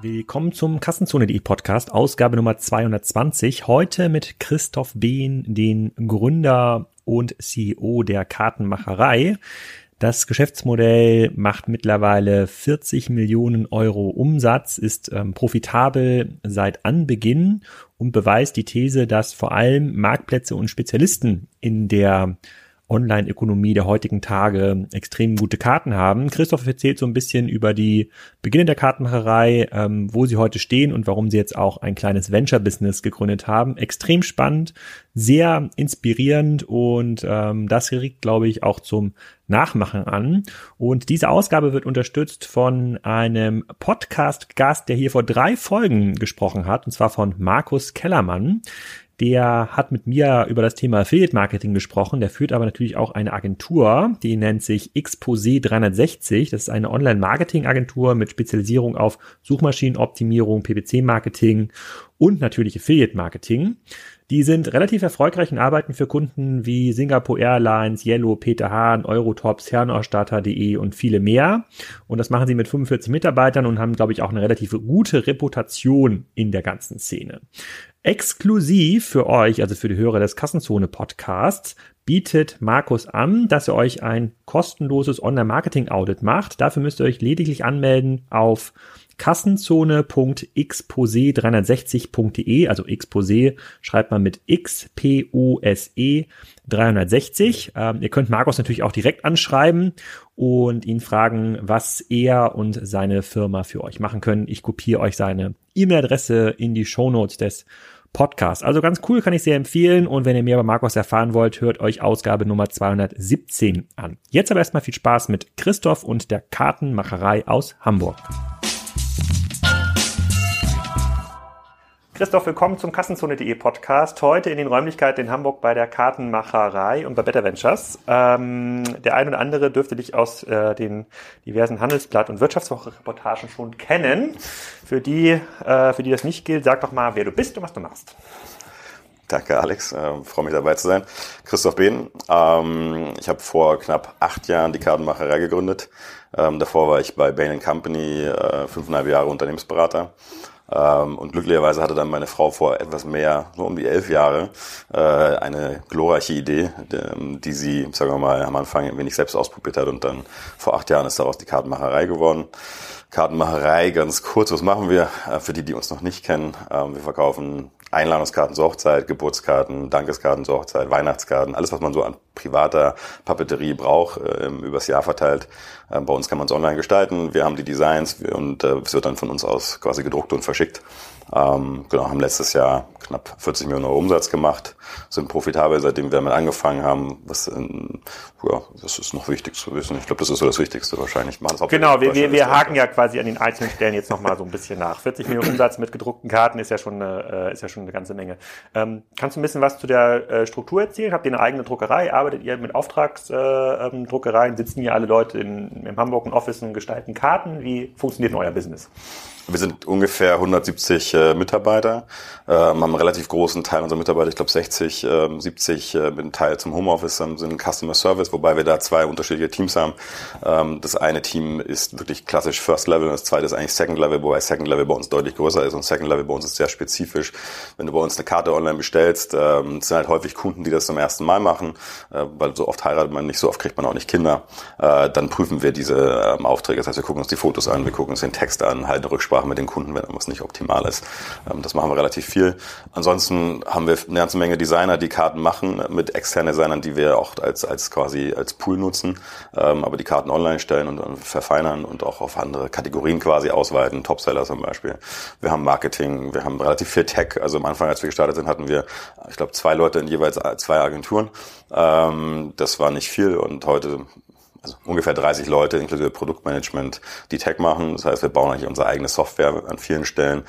Willkommen zum Kassenzone.de Podcast, Ausgabe Nummer 220. Heute mit Christoph Behn, den Gründer und CEO der Kartenmacherei. Das Geschäftsmodell macht mittlerweile 40 Millionen Euro Umsatz, ist ähm, profitabel seit Anbeginn und beweist die These, dass vor allem Marktplätze und Spezialisten in der Online-Ökonomie der heutigen Tage extrem gute Karten haben. Christoph erzählt so ein bisschen über die Beginne der Kartenmacherei, ähm, wo sie heute stehen und warum sie jetzt auch ein kleines Venture-Business gegründet haben. Extrem spannend, sehr inspirierend und ähm, das regt, glaube ich, auch zum Nachmachen an. Und diese Ausgabe wird unterstützt von einem Podcast-Gast, der hier vor drei Folgen gesprochen hat, und zwar von Markus Kellermann. Der hat mit mir über das Thema Affiliate Marketing gesprochen. Der führt aber natürlich auch eine Agentur, die nennt sich Exposé 360. Das ist eine Online-Marketing-Agentur mit Spezialisierung auf Suchmaschinenoptimierung, PPC-Marketing und natürlich Affiliate-Marketing. Die sind relativ erfolgreich und arbeiten für Kunden wie Singapore Airlines, Yellow, Peter Hahn, Eurotops, Herrenausstatter.de und viele mehr. Und das machen sie mit 45 Mitarbeitern und haben, glaube ich, auch eine relativ gute Reputation in der ganzen Szene. Exklusiv für euch, also für die Hörer des Kassenzone Podcasts, bietet Markus an, dass er euch ein kostenloses Online-Marketing-Audit macht. Dafür müsst ihr euch lediglich anmelden auf kassenzone.expose360.de, also Exposé schreibt man mit X P O S E 360. Ähm, ihr könnt Markus natürlich auch direkt anschreiben und ihn fragen, was er und seine Firma für euch machen können. Ich kopiere euch seine E-Mail-Adresse in die Shownotes des Podcasts. Also ganz cool, kann ich sehr empfehlen. Und wenn ihr mehr über Markus erfahren wollt, hört euch Ausgabe Nummer 217 an. Jetzt aber erstmal viel Spaß mit Christoph und der Kartenmacherei aus Hamburg. Christoph, willkommen zum Kassenzone.de Podcast. Heute in den Räumlichkeiten in Hamburg bei der Kartenmacherei und bei Better Ventures. Ähm, der ein oder andere dürfte dich aus äh, den diversen Handelsblatt- und Wirtschaftswoche-Reportagen schon kennen. Für die, äh, für die das nicht gilt, sag doch mal, wer du bist und was du machst. Danke, Alex. Äh, freue mich dabei zu sein. Christoph Behn. Ähm, ich habe vor knapp acht Jahren die Kartenmacherei gegründet. Ähm, davor war ich bei Bain Company äh, fünfeinhalb Jahre Unternehmensberater. Ähm, und glücklicherweise hatte dann meine Frau vor etwas mehr, so um die elf Jahre, äh, eine glorreiche Idee, die, die sie, sagen wir mal, am Anfang ein wenig selbst ausprobiert hat und dann vor acht Jahren ist daraus die Kartenmacherei geworden. Kartenmacherei, ganz kurz, was machen wir? Äh, für die, die uns noch nicht kennen, ähm, wir verkaufen Einladungskarten zur Hochzeit, Geburtskarten, Dankeskarten zur Hochzeit, Weihnachtskarten, alles, was man so an privater Papeterie braucht, äh, übers Jahr verteilt. Äh, bei uns kann man es online gestalten. Wir haben die Designs und äh, es wird dann von uns aus quasi gedruckt und verschickt. Ähm, genau, haben letztes Jahr knapp 40 Millionen Euro Umsatz gemacht, sind profitabel, seitdem wir damit angefangen haben. Was, in, ja, das ist noch wichtig zu wissen. Ich glaube, das ist so das Wichtigste wahrscheinlich. genau, wir, wir, wir haken ja quasi an den einzelnen Stellen jetzt nochmal so ein bisschen nach. 40 Millionen Umsatz mit gedruckten Karten ist ja schon eine, äh, ist ja schon eine ganze Menge. Ähm, kannst du ein bisschen was zu der äh, Struktur erzählen? Habt ihr eine eigene Druckerei? Arbeitet ihr mit Auftragsdruckereien? Äh, ähm, Sitzen hier alle Leute in, in Hamburg im Office und gestalten Karten? Wie funktioniert denn euer Business? Wir sind ungefähr 170 äh, Mitarbeiter, äh, haben einen relativ großen Teil unserer Mitarbeiter, ich glaube 60, äh, 70 äh, mit einem Teil zum Homeoffice, ähm, sind Customer Service, wobei wir da zwei unterschiedliche Teams haben. Ähm, das eine Team ist wirklich klassisch First Level und das zweite ist eigentlich Second Level, wobei Second Level bei uns deutlich größer ist und Second Level bei uns ist sehr spezifisch. Wenn du bei uns eine Karte online bestellst, ähm, sind halt häufig Kunden, die das zum ersten Mal machen, äh, weil so oft heiratet man nicht, so oft kriegt man auch nicht Kinder. Äh, dann prüfen wir diese ähm, Aufträge, das heißt, wir gucken uns die Fotos an, wir gucken uns den Text an, halten Rücksprache Rücksprache mit den Kunden, wenn irgendwas nicht optimal ist. Ähm, das machen wir relativ viel. Ansonsten haben wir eine ganze Menge Designer, die Karten machen, mit externen Designern, die wir auch als, als quasi als Pool nutzen, ähm, aber die Karten online stellen und verfeinern und auch auf andere Kategorien quasi ausweiten, Topseller zum Beispiel. Wir haben Marketing, wir haben relativ viel Tech. Also am Anfang, als wir gestartet sind, hatten wir, ich glaube, zwei Leute in jeweils zwei Agenturen. Ähm, das war nicht viel und heute also ungefähr 30 Leute inklusive Produktmanagement, die Tech machen. Das heißt, wir bauen eigentlich unsere eigene Software an vielen Stellen.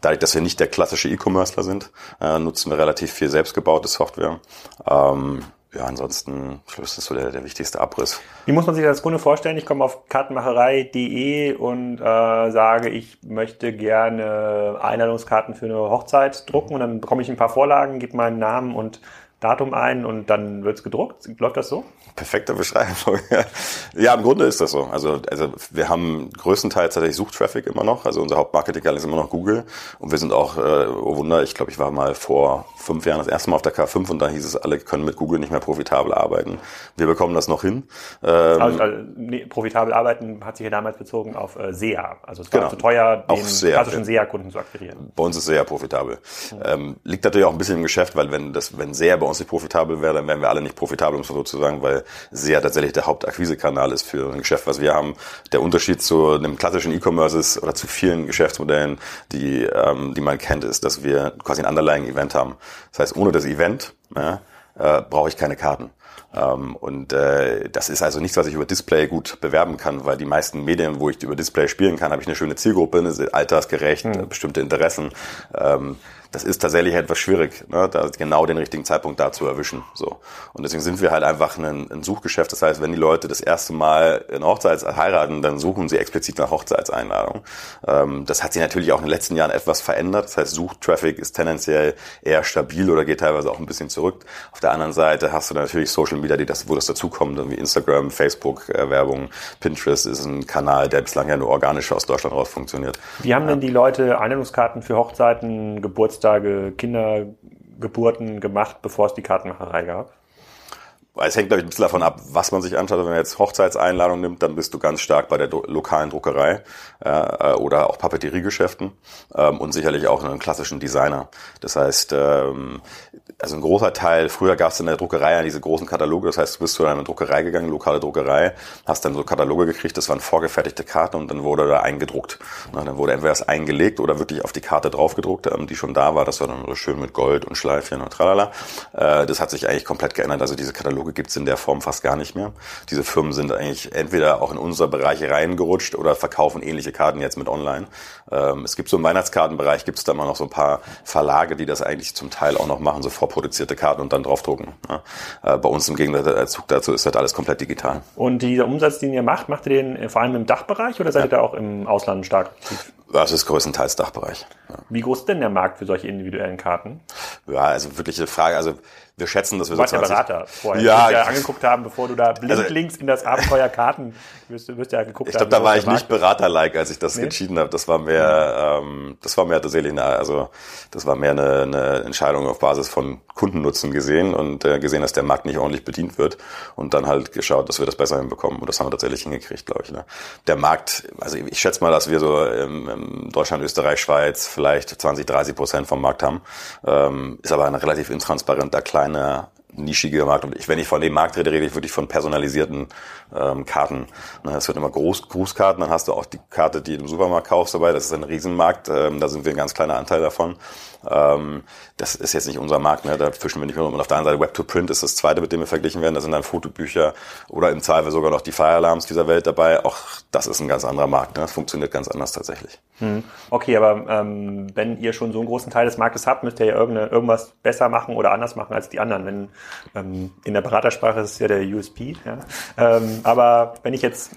Dadurch, dass wir nicht der klassische E-Commercer sind, äh, nutzen wir relativ viel selbstgebaute Software. Ähm, ja, ansonsten, ich glaube, das ist so der, der wichtigste Abriss. Wie muss man sich das Kunde vorstellen? Ich komme auf kartenmacherei.de und äh, sage, ich möchte gerne Einladungskarten für eine Hochzeit drucken und dann bekomme ich ein paar Vorlagen, gebe meinen Namen und Datum ein und dann wird's gedruckt? Läuft das so? Perfekte Beschreibung. ja, im Grunde ist das so. Also, also wir haben größtenteils tatsächlich Suchtraffic immer noch. Also unser Hauptmarketing ist immer noch Google. Und wir sind auch, äh, oh Wunder, ich glaube, ich war mal vor fünf Jahren das erste Mal auf der K5 und da hieß es, alle können mit Google nicht mehr profitabel arbeiten. Wir bekommen das noch hin. Ähm, also, also nee, profitabel arbeiten hat sich ja damals bezogen auf äh, SEA. Also es war genau. zu teuer, den SEA, klassischen SEA-Kunden zu akquirieren. Bei uns ist SEA profitabel. Mhm. Ähm, liegt natürlich auch ein bisschen im Geschäft, weil wenn das, wenn SEA bei uns nicht profitabel wäre, dann wären wir alle nicht profitabel, um es so zu sagen, weil SEA tatsächlich der Hauptakquisekanal ist für ein Geschäft, was wir haben. Der Unterschied zu einem klassischen E-Commerce ist oder zu vielen Geschäftsmodellen, die, ähm, die man kennt, ist, dass wir quasi ein underlying Event haben. Das heißt, ohne das Event ja, äh, brauche ich keine Karten. Ähm, und äh, das ist also nichts, was ich über Display gut bewerben kann, weil die meisten Medien, wo ich über Display spielen kann, habe ich eine schöne Zielgruppe, altersgerecht, hm. bestimmte Interessen. Ähm, das ist tatsächlich etwas schwierig, ne, da genau den richtigen Zeitpunkt da zu erwischen. So. Und deswegen sind wir halt einfach ein, ein Suchgeschäft. Das heißt, wenn die Leute das erste Mal in Hochzeits heiraten, dann suchen sie explizit nach Hochzeitseinladung. Ähm, das hat sich natürlich auch in den letzten Jahren etwas verändert. Das heißt, Suchtraffic ist tendenziell eher stabil oder geht teilweise auch ein bisschen zurück. Auf der anderen Seite hast du natürlich Social Media, die das, wo das dazukommt, wie Instagram, Facebook, äh, Werbung, Pinterest ist ein Kanal, der bislang ja nur organisch aus Deutschland raus funktioniert. Wie haben denn die Leute Einladungskarten für Hochzeiten, Geburtstagen Geburtstage, Kindergeburten gemacht, bevor es die Kartenmacherei gab? Es hängt, glaube ich, ein bisschen davon ab, was man sich anschaut. Wenn man jetzt Hochzeitseinladung nimmt, dann bist du ganz stark bei der lokalen Druckerei äh, oder auch Papeteriegeschäften ähm, und sicherlich auch einen klassischen Designer. Das heißt, ähm, also ein großer Teil, früher gab es in der Druckerei ja diese großen Kataloge, das heißt, du bist zu einer Druckerei gegangen, lokale Druckerei, hast dann so Kataloge gekriegt, das waren vorgefertigte Karten und dann wurde da eingedruckt. Na, dann wurde entweder das eingelegt oder wirklich auf die Karte draufgedruckt, ähm, die schon da war, das war dann so schön mit Gold und Schleifchen und tralala. Äh, das hat sich eigentlich komplett geändert, also diese Kataloge gibt's in der Form fast gar nicht mehr. Diese Firmen sind eigentlich entweder auch in unsere Bereiche reingerutscht oder verkaufen ähnliche Karten jetzt mit online. Ähm, es gibt so im Weihnachtskartenbereich, gibt's da mal noch so ein paar Verlage, die das eigentlich zum Teil auch noch machen, so vorproduzierte Karten und dann draufdrucken. Ja. Äh, bei uns im Gegenzug dazu ist das alles komplett digital. Und dieser Umsatz, den ihr macht, macht ihr den äh, vor allem im Dachbereich oder seid ja. ihr da auch im Ausland stark aktiv? Das ist größtenteils Dachbereich. Ja. Wie groß ist denn der Markt für solche individuellen Karten? Ja, also wirkliche Frage. Also wir schätzen, dass wir warst ja Berater vorher, ja, ja angeguckt haben, bevor du da blindlings also, in das Abenteuer Karten wirst, wirst ja geguckt ich haben. Ich glaube, da war ich nicht Berater-like, als ich das nee? entschieden habe. Das war mehr, ähm, das war mehr tatsächlich eine, also das war mehr eine, eine Entscheidung auf Basis von Kundennutzen gesehen und äh, gesehen, dass der Markt nicht ordentlich bedient wird und dann halt geschaut, dass wir das besser hinbekommen. Und das haben wir tatsächlich hingekriegt, glaube ich. Ne? Der Markt, also ich schätze mal, dass wir so im, im Deutschland, Österreich, Schweiz vielleicht 20, 30 Prozent vom Markt haben. Ähm, ist aber ein relativ intransparenter kleiner nischiger Markt. Und ich, wenn ich von dem Markt rede, rede ich wirklich von personalisierten ähm, Karten. Ne, es wird immer Groß Grußkarten, dann hast du auch die Karte, die du im Supermarkt kaufst dabei. Das ist ein Riesenmarkt. Ähm, da sind wir ein ganz kleiner Anteil davon. Ähm, das ist jetzt nicht unser Markt, ne? da fischen wir nicht mehr. Und auf der anderen Seite Web-to-Print ist das zweite, mit dem wir verglichen werden. Da sind dann Fotobücher oder im Zweifel sogar noch die Fire Alarms dieser Welt dabei. Auch das ist ein ganz anderer Markt. Ne? Das funktioniert ganz anders tatsächlich. Hm. Okay, aber ähm, wenn ihr schon so einen großen Teil des Marktes habt, müsst ihr ja irgendwas besser machen oder anders machen als die anderen. Wenn ähm, in der Beratersprache ist es ja der USP. Ja? Ähm, aber wenn ich jetzt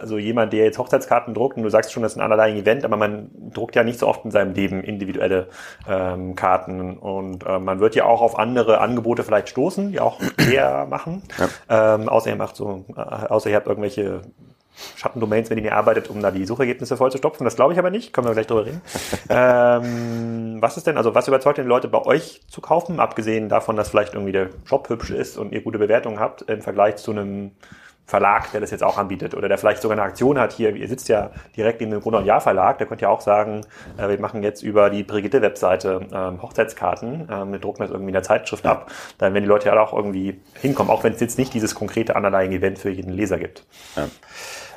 also jemand, der jetzt Hochzeitskarten druckt, und du sagst schon, das ist ein underlying Event, aber man druckt ja nicht so oft in seinem Leben individuelle ähm, Karten und äh, man wird ja auch auf andere Angebote vielleicht stoßen, die auch eher machen. Ja. Ähm, außer ihr macht so, äh, außer ihr habt irgendwelche Schattendomains, wenn ihr arbeitet, um da die Suchergebnisse voll zu stopfen. Das glaube ich aber nicht. Können wir gleich drüber reden. ähm, was ist denn, also was überzeugt denn Leute bei euch zu kaufen, abgesehen davon, dass vielleicht irgendwie der Shop hübsch ist und ihr gute Bewertungen habt im Vergleich zu einem Verlag, der das jetzt auch anbietet oder der vielleicht sogar eine Aktion hat hier. Ihr sitzt ja direkt neben dem Brunner und Jahr Verlag, der könnte ja auch sagen, äh, wir machen jetzt über die Brigitte-Webseite ähm, Hochzeitskarten, ähm, wir drucken das irgendwie in der Zeitschrift ab. Dann werden die Leute ja auch irgendwie hinkommen, auch wenn es jetzt nicht dieses konkrete Underlying-Event für jeden Leser gibt. Ja.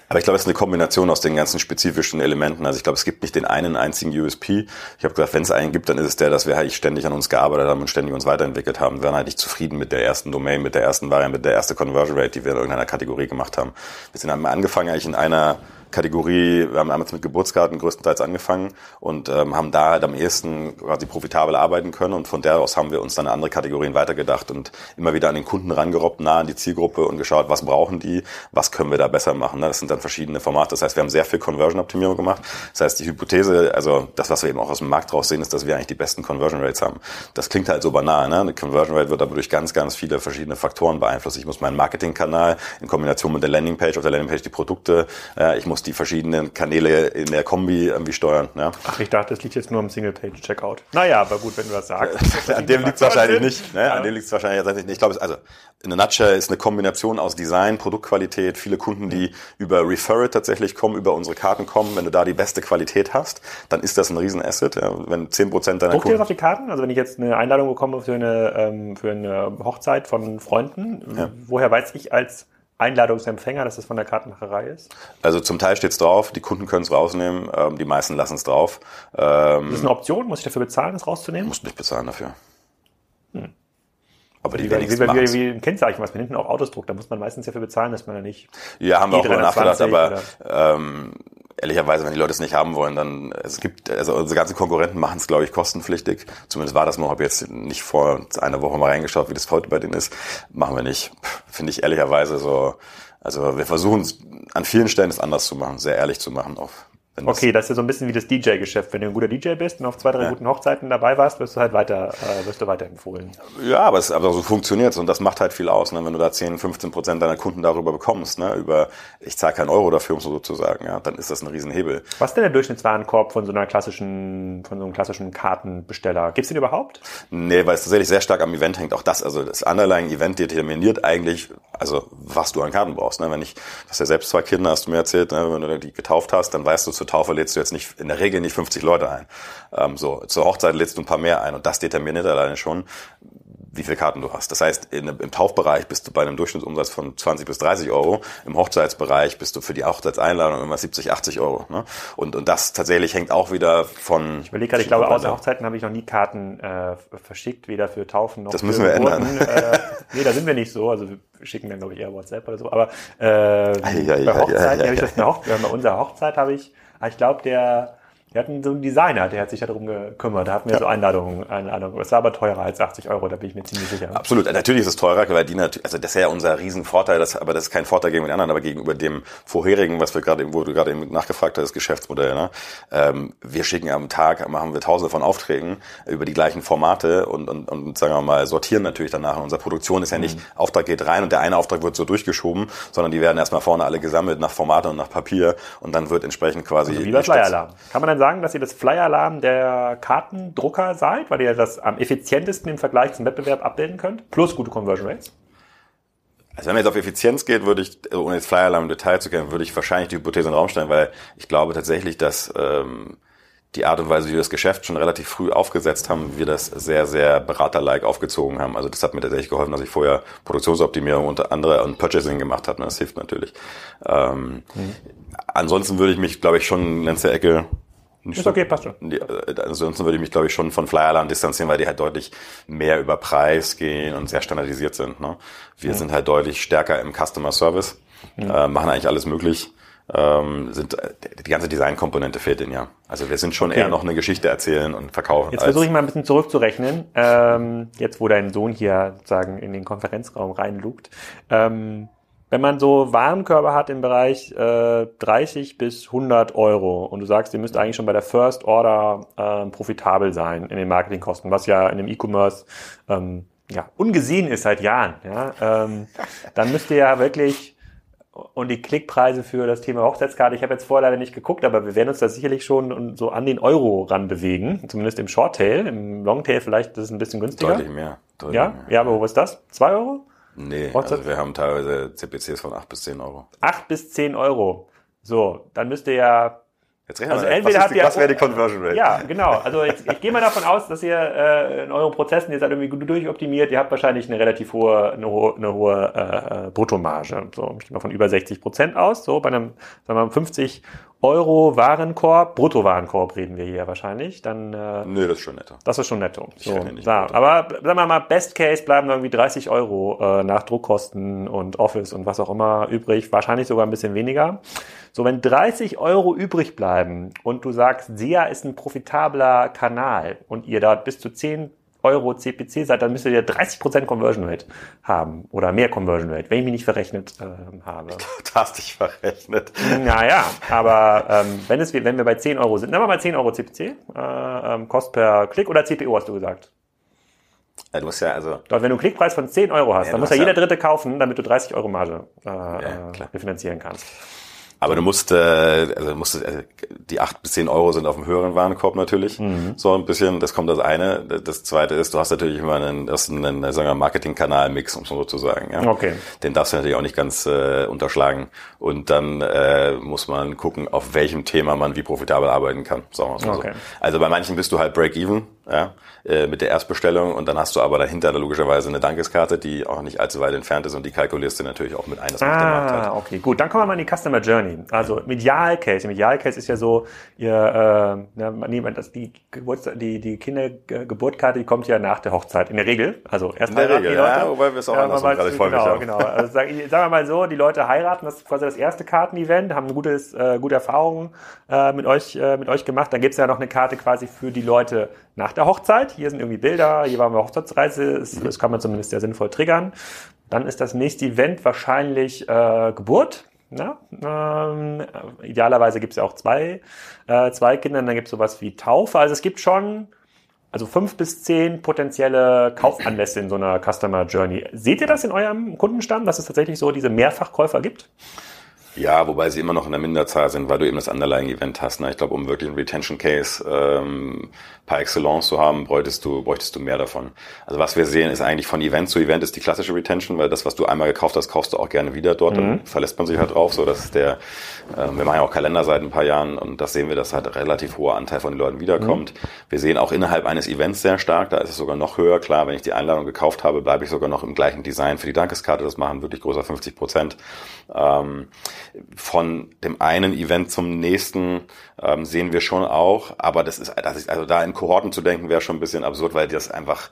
Aber ich glaube, es ist eine Kombination aus den ganzen spezifischen Elementen. Also ich glaube, es gibt nicht den einen einzigen USP. Ich habe gesagt, wenn es einen gibt, dann ist es der, dass wir halt ständig an uns gearbeitet haben und ständig uns weiterentwickelt haben. Wir waren halt nicht zufrieden mit der ersten Domain, mit der ersten Variante, mit der ersten Conversion Rate, die wir in irgendeiner Kategorie gemacht haben. Wir sind haben angefangen eigentlich in einer Kategorie, wir haben damals mit Geburtskarten größtenteils angefangen und ähm, haben da halt am ehesten quasi profitabel arbeiten können und von der aus haben wir uns dann andere Kategorien weitergedacht und immer wieder an den Kunden rangerobbt, nah an die Zielgruppe und geschaut, was brauchen die, was können wir da besser machen. Ne? Das sind dann verschiedene Formate. Das heißt, wir haben sehr viel Conversion-Optimierung gemacht. Das heißt, die Hypothese, also das, was wir eben auch aus dem Markt draus sehen, ist, dass wir eigentlich die besten Conversion Rates haben. Das klingt halt so banal. Ne? Eine Conversion Rate wird aber durch ganz, ganz viele verschiedene Faktoren beeinflusst. Ich muss meinen Marketingkanal in Kombination mit der Landingpage, auf der Landingpage die Produkte, äh, ich muss die verschiedenen Kanäle in der Kombi irgendwie steuern. Ja? Ach, ich dachte, das liegt jetzt nur am Single-Page-Checkout. Naja, aber gut, wenn du das sagst. An dem liegt es wahrscheinlich nicht. Ne? An dem liegt es wahrscheinlich nicht. Ich glaube, also in der Nutshell ist eine Kombination aus Design, Produktqualität, viele Kunden, die über Refer It tatsächlich kommen, über unsere Karten kommen. Wenn du da die beste Qualität hast, dann ist das ein Riesenasset. Ja? Wenn 10% deiner Druckt ihr das auf die Karten? Also wenn ich jetzt eine Einladung bekomme für eine, ähm, für eine Hochzeit von Freunden, Ja. woher weiß ich als Einladungsempfänger, dass das von der Kartenmacherei ist? Also zum Teil steht's drauf, die Kunden können es rausnehmen, ähm, die meisten lassen es drauf. Ähm, Ist das eine Option? Muss ich dafür bezahlen, das rauszunehmen? musst nicht bezahlen dafür. Aber die Wie, wie, wie, wie, wie ein Kennzeichen, was man hinten auf Autos druckt, da muss man meistens dafür bezahlen, dass man da nicht. Ja, haben wir auch drüber nachgedacht, 320 aber ähm, ehrlicherweise, wenn die Leute es nicht haben wollen, dann es gibt, also unsere ganzen Konkurrenten machen es, glaube ich, kostenpflichtig. Zumindest war das noch, habe jetzt nicht vor einer Woche mal reingeschaut, wie das heute bei denen ist. Machen wir nicht. Finde ich ehrlicherweise so. Also wir versuchen es an vielen Stellen es anders zu machen, sehr ehrlich zu machen. Auch wenn das- Okay, das ist ja so ein bisschen wie das DJ-Geschäft. Wenn du ein guter DJ bist und auf zwei, drei Ja. guten Hochzeiten dabei warst, wirst du halt weiter, äh, wirst du weiterempfohlen. Ja, aber, es, aber so funktioniert's und das macht halt viel aus, ne? wenn du da 10, 15 Prozent deiner Kunden darüber bekommst, ne? über ich zahle keinen Euro dafür, um so zu sagen, ja, dann ist das ein Riesenhebel. Was ist denn der Durchschnittswarenkorb von so einer klassischen, von so einem klassischen Kartenbesteller? Gibt's den überhaupt? Nee, weil es tatsächlich sehr stark am Event hängt. Auch das, also das Underlying Event determiniert eigentlich, also was du an Karten brauchst. Ne? Wenn ich, du hast ja selbst zwei Kinder, hast du mir erzählt, ne? wenn du die getauft hast, dann weißt du, zur Taufe lädst du jetzt nicht, in der Regel nicht 50 Leute ein. Ähm, so, zur Hochzeit lädst du ein paar mehr ein und das determiniert alleine schon, wie viele Karten du hast. Das heißt, in, im Taufbereich bist du bei einem Durchschnittsumsatz von 20 bis 30 Euro. Im Hochzeitsbereich bist du für die Hochzeitseinladung immer 70, 80 Euro. Ne? Und, und das tatsächlich hängt auch wieder von... Ich überlege gerade, ich glaube, außer Hochzeiten habe ich noch nie Karten äh, verschickt, weder für Taufen noch Das für müssen wir Geburten. ändern. Äh, nee, da sind wir nicht so. Also wir schicken dann, glaube ich, eher WhatsApp oder so. Aber äh, ja, ja, bei Hochzeiten ja, habe ich das eine Hoch bei unserer Hochzeit habe ich, ah, ich glaube, der wir hatten so einen Designer, der hat sich darum gekümmert. Der hat mir so Einladungen, Einladungen. Das war aber teurer als 80 Euro, da bin ich mir ziemlich sicher. Absolut. Natürlich ist es teurer, weil die natürlich, also das ist ja unser Riesenvorteil, das, aber das ist kein Vorteil gegenüber den anderen, aber gegenüber dem vorherigen, was wir gerade, wo du gerade eben nachgefragt hast, Geschäftsmodell. Ne? Ähm, wir schicken am Tag, machen wir tausende von Aufträgen über die gleichen Formate und, und, und sagen wir mal, sortieren natürlich danach. Und unsere Produktion ist ja nicht, Auftrag geht rein und der eine Auftrag wird so durchgeschoben, sondern die werden erstmal vorne alle gesammelt nach Formate und nach Papier und dann wird entsprechend quasi. Also wie bei Flyer-Alarm. Kann man dann sagen, dass ihr das Flyer-Alarm der Kartendrucker seid, weil ihr das am effizientesten im Vergleich zum Wettbewerb abbilden könnt? Plus gute Conversion Rates? Also wenn man jetzt auf Effizienz geht, würde ich, äh, ohne jetzt Flyer Alarm im Detail zu kennen, würde ich wahrscheinlich die Hypothese in den Raum stellen, weil ich glaube tatsächlich, dass ähm, die Art und Weise, wie wir das Geschäft schon relativ früh aufgesetzt haben, wir das sehr, sehr beraterlike aufgezogen haben. Also das hat mir tatsächlich geholfen, dass ich vorher Produktionsoptimierung und andere und Purchasing gemacht habe. Das hilft natürlich. Ähm, Ansonsten würde ich mich, glaube ich, schon in der Ecke Ist okay, passt schon. die, äh, ansonsten würde ich mich, glaube ich, schon von Flyer Alarm distanzieren, weil die halt deutlich mehr über Preis gehen und sehr standardisiert sind. Ne? Wir sind halt deutlich stärker im Customer Service, äh, machen eigentlich alles möglich. Ähm, sind äh, die ganze Designkomponente fehlt ihnen ja. Also wir sind schon Okay. eher noch eine Geschichte erzählen und verkaufen. Jetzt versuche ich mal ein bisschen zurückzurechnen, ähm, jetzt wo dein Sohn hier sozusagen in den Konferenzraum reinlugt. Ähm, wenn man so Warenkörbe hat im Bereich äh, 30 bis 100 Euro und du sagst, ihr müsst eigentlich schon bei der First Order ähm, profitabel sein in den Marketingkosten, was ja in dem E-Commerce ähm, ja, ungesehen ist seit Jahren, ja, ähm, dann müsst ihr ja wirklich und die Klickpreise für das Thema Hochzeitskarte, ich habe jetzt vorher leider nicht geguckt, aber wir werden uns da sicherlich schon so an den Euro ran bewegen, zumindest im Shorttail, im Longtail vielleicht ist es ein bisschen günstiger. deutlich mehr. Deutlich Ja, mehr. ja, aber wo ist das? Zwei Euro? Nee, also wir haben teilweise CPCs von 8 bis 10 Euro. Acht bis zehn Euro. So, dann müsst ihr ja Jetzt rechnen Also wir mal, entweder habt ihr- was wäre die Conversion Rate? Ja, genau. Also jetzt, ich gehe mal davon aus, dass ihr äh, in euren Prozessen, ihr seid irgendwie gut durchoptimiert, ihr habt wahrscheinlich eine relativ hohe, eine hohe, eine hohe äh, äh, Bruttomarge. So, ich gehe mal von über 60 Prozent aus. So bei einem, sagen wir mal, 50 Euro Warenkorb, Bruttowarenkorb reden wir hier wahrscheinlich. Dann äh, Nö, das ist schon netter. das ist schon netto. So, rechne nicht mit. aber sagen wir mal, Best Case bleiben irgendwie 30 Euro äh, nach Druckkosten und Office und was auch immer übrig. Wahrscheinlich sogar ein bisschen weniger. So, wenn 30 Euro übrig bleiben und du sagst, SEA ist ein profitabler Kanal und ihr dort bis zu 10 Euro CPC seid, dann müsstet ihr 30% Conversion Rate haben oder mehr Conversion Rate, wenn ich mich nicht verrechnet äh, habe. Du hast dich verrechnet. Naja, aber ähm, wenn, es, wenn wir bei 10 Euro sind, nehmen wir mal 10 Euro CPC, äh, ähm, Kost per Klick oder CPO hast du gesagt. Ja, du musst ja also. Dort, wenn du einen Klickpreis von 10 Euro hast, Ja, dann muss ja jeder ja- Dritte kaufen, damit du 30 Euro Marge äh, äh, refinanzieren kannst. Aber du musst, äh, also musst, äh, die acht bis zehn Euro sind auf dem höheren Warenkorb natürlich. So ein bisschen, das kommt das eine. Das zweite ist, du hast natürlich immer einen, das ist einen, sagen wir, Marketing-Kanal-Mix, um es so zu sagen. Ja? Okay. Den darfst du natürlich auch nicht ganz äh, unterschlagen. Und dann äh, muss man gucken, auf welchem Thema man wie profitabel arbeiten kann. Sagen wir mal Okay. so. Also bei manchen bist du halt Break-Even, ja, äh, mit der Erstbestellung und dann hast du aber dahinter logischerweise eine Dankeskarte, die auch nicht allzu weit entfernt ist und die kalkulierst du natürlich auch mit ein. Das macht der Markt halt. Ah, okay, gut. Dann kommen wir mal in die Customer Journey. Also im Idealcase. Im Idealcase ist ja so, ihr, äh, niemand, das, die, Geburts die, die Kindergeburtkarte, die kommt ja nach der Hochzeit. In der Regel. Also erst In der Regel, die Leute. ja, wobei wir es auch Ja, andersrum gerade häufig genau, haben. genau. Also sag, ich- sagen wir mal so, die Leute heiraten, das ist quasi das erste Kartenevent, haben gutes, äh, gute Erfahrung äh, mit, euch, äh, mit euch gemacht. Dann gibt's ja noch eine Karte quasi für die Leute nach der Hochzeit. Hier sind irgendwie Bilder, hier waren wir Hochzeitsreise, das, das kann man zumindest sehr sinnvoll triggern. Dann ist das nächste Event wahrscheinlich äh, Geburt. Ja, ähm, idealerweise gibt's ja auch zwei, äh, zwei Kinder, dann gibt's sowas wie Taufe. Also es gibt schon also fünf bis zehn potenzielle Kaufanlässe in so einer Customer Journey. Seht ihr das in eurem Kundenstamm, dass es tatsächlich so diese Mehrfachkäufer gibt? Ja, wobei sie immer noch in der Minderzahl sind, weil du eben das Underlying-Event hast. Ne? Ich glaube, um wirklich einen Retention Case ähm, par excellence zu haben, bräuchtest du, bräuchtest du mehr davon. Also was wir sehen, ist eigentlich von Event zu Event ist die klassische Retention, weil das, was du einmal gekauft hast, kaufst du auch gerne wieder dort. Dann verlässt man sich halt drauf. So, das ist der, ähm, wir machen ja auch Kalender seit ein paar Jahren und das sehen wir, dass halt ein relativ hoher Anteil von den Leuten wiederkommt. Wir sehen auch innerhalb eines Events sehr stark, da ist es sogar noch höher. Klar, wenn ich die Einladung gekauft habe, bleibe ich sogar noch im gleichen Design für die Dankeskarte. Das machen wirklich größer 50 Prozent. Ähm, von dem einen Event zum nächsten ähm, sehen wir schon auch, aber das ist, das ist, also da in Kohorten zu denken, wäre schon ein bisschen absurd, weil das einfach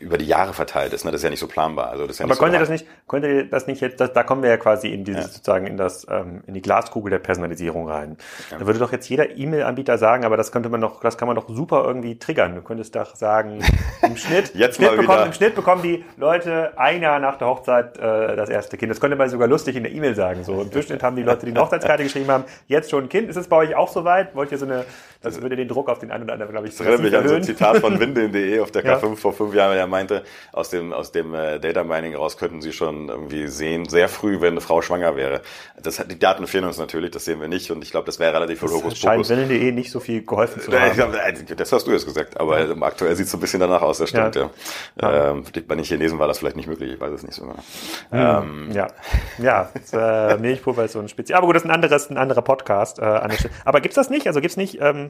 über die Jahre verteilt ist. Ne? Das ist ja nicht so planbar. Also das ist ja Aber nicht so könnt ihr das nicht, könnt ihr das nicht jetzt, das, da kommen wir ja quasi in dieses Ja. sozusagen in das, ähm, in die Glaskugel der Personalisierung rein. Da würde doch jetzt jeder E-Mail-Anbieter sagen, aber das könnte man doch, das kann man doch super irgendwie triggern. Du könntest doch sagen, im Schnitt, Jetzt im, Schnitt bekommen, im Schnitt bekommen die Leute ein Jahr nach der Hochzeit äh, das erste Kind. Das könnte man sogar lustig in der E-Mail sagen. So im Durchschnitt haben die Leute, die eine Hochzeitskarte geschrieben haben, jetzt schon ein Kind. Ist es bei euch auch soweit? Wollt ihr so eine, das würde den Druck auf den einen oder anderen, glaube ich, Das erinnert mich an so ein? Zitat von Windeln.de auf der Ja. K5 vor fünf Jahren, der meinte, aus dem, aus dem äh, Data Mining raus könnten sie schon irgendwie sehen, sehr früh, wenn eine Frau schwanger wäre. Das, die Daten fehlen uns natürlich, das sehen wir nicht und ich glaube, das wäre relativ viel Das scheint Hokuspokus. Wellen.de nicht so viel geholfen zu Ja, haben. glaub, äh, das hast du jetzt gesagt, aber ähm, aktuell sieht es so ein bisschen danach aus, das stimmt, ja. Ja. Ähm, bei den Chinesen war das vielleicht nicht möglich, ich weiß es nicht so genau. Ähm, Ja, ja, das, äh, Milchpulver ist so ein Spezial. Aber gut, das ist ein anderes, ein anderer Podcast. Äh, an. Aber gibt's das nicht? Also gibt's nicht? Ähm,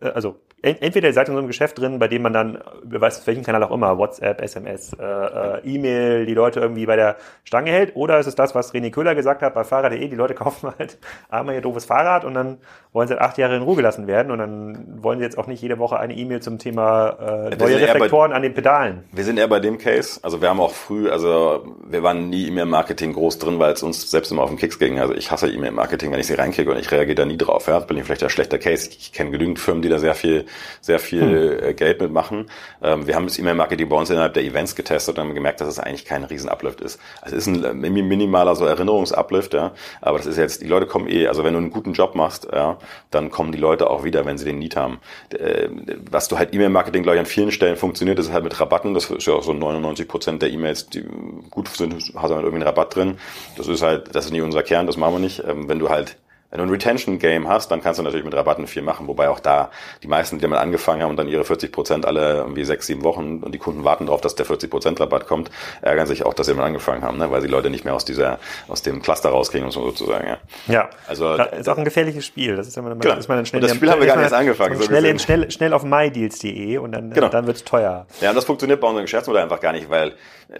also en entweder ihr seid in so einem Geschäft drin, bei dem man dann, wer weiß auf welchem Kanal auch immer, WhatsApp, SMS, äh, äh, E-Mail, die Leute irgendwie bei der Stange hält, oder ist es das, was René Köhler gesagt hat bei Fahrrad.de, die Leute kaufen halt einmal ihr doofes Fahrrad und dann wollen sie halt acht Jahre in Ruhe gelassen werden und dann wollen sie jetzt auch nicht jede Woche eine E-Mail zum Thema äh, neue eher bei- Reflektoren an den Pedalen. Wir sind eher bei dem Case. Also wir haben auch früh, also wir waren nie E-Mail-Marketing groß drin, weil es uns selbst immer auf den Keks ging. Also ich hasse E-Mail-Marketing, wenn ich sie reinkriege und ich reagiere da nie drauf. Ja, bin ich vielleicht ein schlechter Case. Ich kenne genügend Firmen, die da sehr viel, sehr viel äh, Geld mitmachen. Ähm, wir haben das E-Mail-Marketing bei uns innerhalb der Events getestet und haben gemerkt, dass es eigentlich kein Riesen-Uplift ist. Also es ist ein äh, mini- minimaler so Erinnerungs-Uplift, ja. Aber das ist jetzt, die Leute kommen eh, also wenn du einen guten Job machst, ja, dann kommen die Leute auch wieder, wenn sie den Need haben. Äh, was du halt E-Mail-Marketing, glaube ich, an vielen Stellen funktioniert, ist halt mit Rabatten. Das ist ja auch so 99 Prozent der E-Mails, die gut sind, hat halt irgendwie einen Rabatt drin. Das ist halt, das ist nicht unser Kern, das machen wir nicht. Ähm, wenn du halt wenn du ein Retention-Game hast, dann kannst du natürlich mit Rabatten viel machen. Wobei auch da die meisten, die damit angefangen haben und dann ihre 40 Prozent alle irgendwie sechs, sieben Wochen und die Kunden warten darauf, dass der 40 Prozent Rabatt kommt, ärgern sich auch, dass sie damit angefangen haben, ne? weil die Leute nicht mehr aus dieser, aus dem Cluster rauskriegen, so sozusagen. Ja. Ja, Also- das ist auch ein gefährliches Spiel. Das ist immer, Genau. ist man dann schnell Und das Spiel haben wir gar nicht erst angefangen, so schnell, schnell, schnell auf mydeals.de und dann, Genau. dann wird's teuer. Ja, und das funktioniert bei unserem Geschäftsmodell einfach gar nicht, weil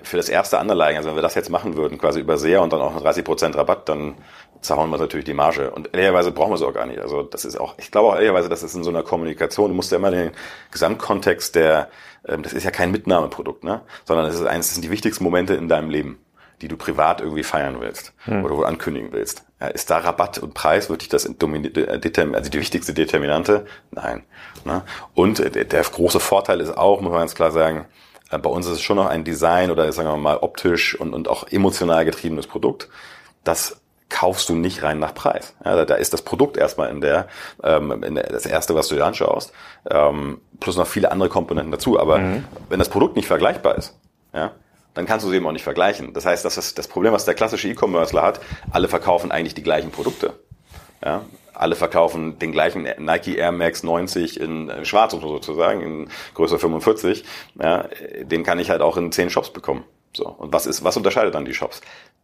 für das erste Underlying, also wenn wir das jetzt machen würden, quasi über SEA und dann auch 30 Prozent Rabatt, dann zerhauen wir natürlich die Marge. Und ehrlicherweise brauchen wir es auch gar nicht. Also das ist auch, ich glaube auch ehrlicherweise, das ist in so einer Kommunikation, du musst ja immer den Gesamtkontext der, ähm, das ist ja kein Mitnahmeprodukt, ne? Sondern es ist eines, das sind die wichtigsten Momente in deinem Leben. die du privat irgendwie feiern willst hm. oder wo ankündigen willst. Ja, ist da Rabatt und Preis wirklich das also die wichtigste Determinante? Nein. Ne? Und der große Vorteil ist auch, muss man ganz klar sagen, äh, bei uns ist es schon noch ein Design oder sagen wir mal optisch und, und auch emotional getriebenes Produkt. Das kaufst du nicht rein nach Preis. Ja, da ist das Produkt erstmal in der, ähm, in der das erste, was du dir anschaust, ähm, plus noch viele andere Komponenten dazu. Aber mhm. wenn das Produkt nicht vergleichbar ist, ja, dann kannst du sie eben auch nicht vergleichen. Das heißt, das ist das Problem, was der klassische E-Commercer hat. Alle verkaufen eigentlich die gleichen Produkte. Ja, alle verkaufen den gleichen Nike Air Max 90 in schwarz, sozusagen, in Größe 45. Ja, den kann ich halt auch in zehn Shops bekommen. So. Und was ist, was unterscheidet dann die Shops?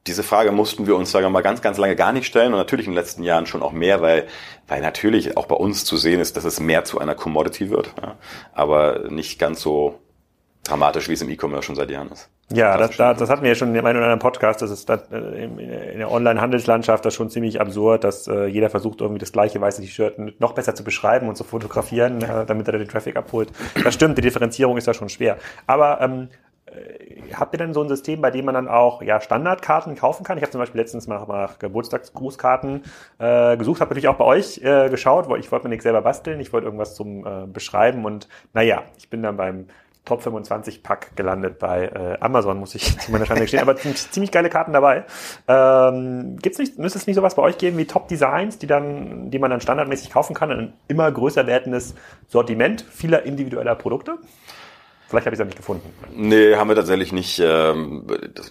Diese Frage mussten wir uns, sagen wir mal, ganz, ganz lange gar nicht stellen und natürlich in den letzten Jahren schon auch mehr, weil, weil natürlich auch bei uns zu sehen ist, dass es mehr zu einer Commodity wird, ja, aber nicht ganz so dramatisch, wie es im E-Commerce schon seit Jahren ist. Ja, das, das, das hatten wir ja schon in einem oder anderen Podcast, das ist das, in der Online-Handelslandschaft das schon ziemlich absurd, dass äh, jeder versucht, irgendwie das gleiche weiße T-Shirt noch besser zu beschreiben und zu fotografieren, äh, damit er den Traffic abholt. Das stimmt, die Differenzierung ist da schon schwer. Aber ähm, äh, habt ihr denn so ein System, bei dem man dann auch ja, Standardkarten kaufen kann? Ich habe zum Beispiel letztens mal nach Geburtstagsgrußkarten äh, gesucht, habe natürlich auch bei euch äh, geschaut, weil ich wollte mir nichts selber basteln, ich wollte irgendwas zum äh, Beschreiben und naja, ich bin dann beim Top 25 Pack gelandet bei äh, Amazon, muss ich zu meiner Schande gestehen. Aber ziemlich geile Karten dabei. Ähm, gibt's nicht, müsste es nicht sowas bei euch geben wie Top Designs, die dann, die man dann standardmäßig kaufen kann? Ein immer größer werdendes Sortiment vieler individueller Produkte? Vielleicht habe ich es ja nicht gefunden. Nee, haben wir tatsächlich nicht. Ähm, das,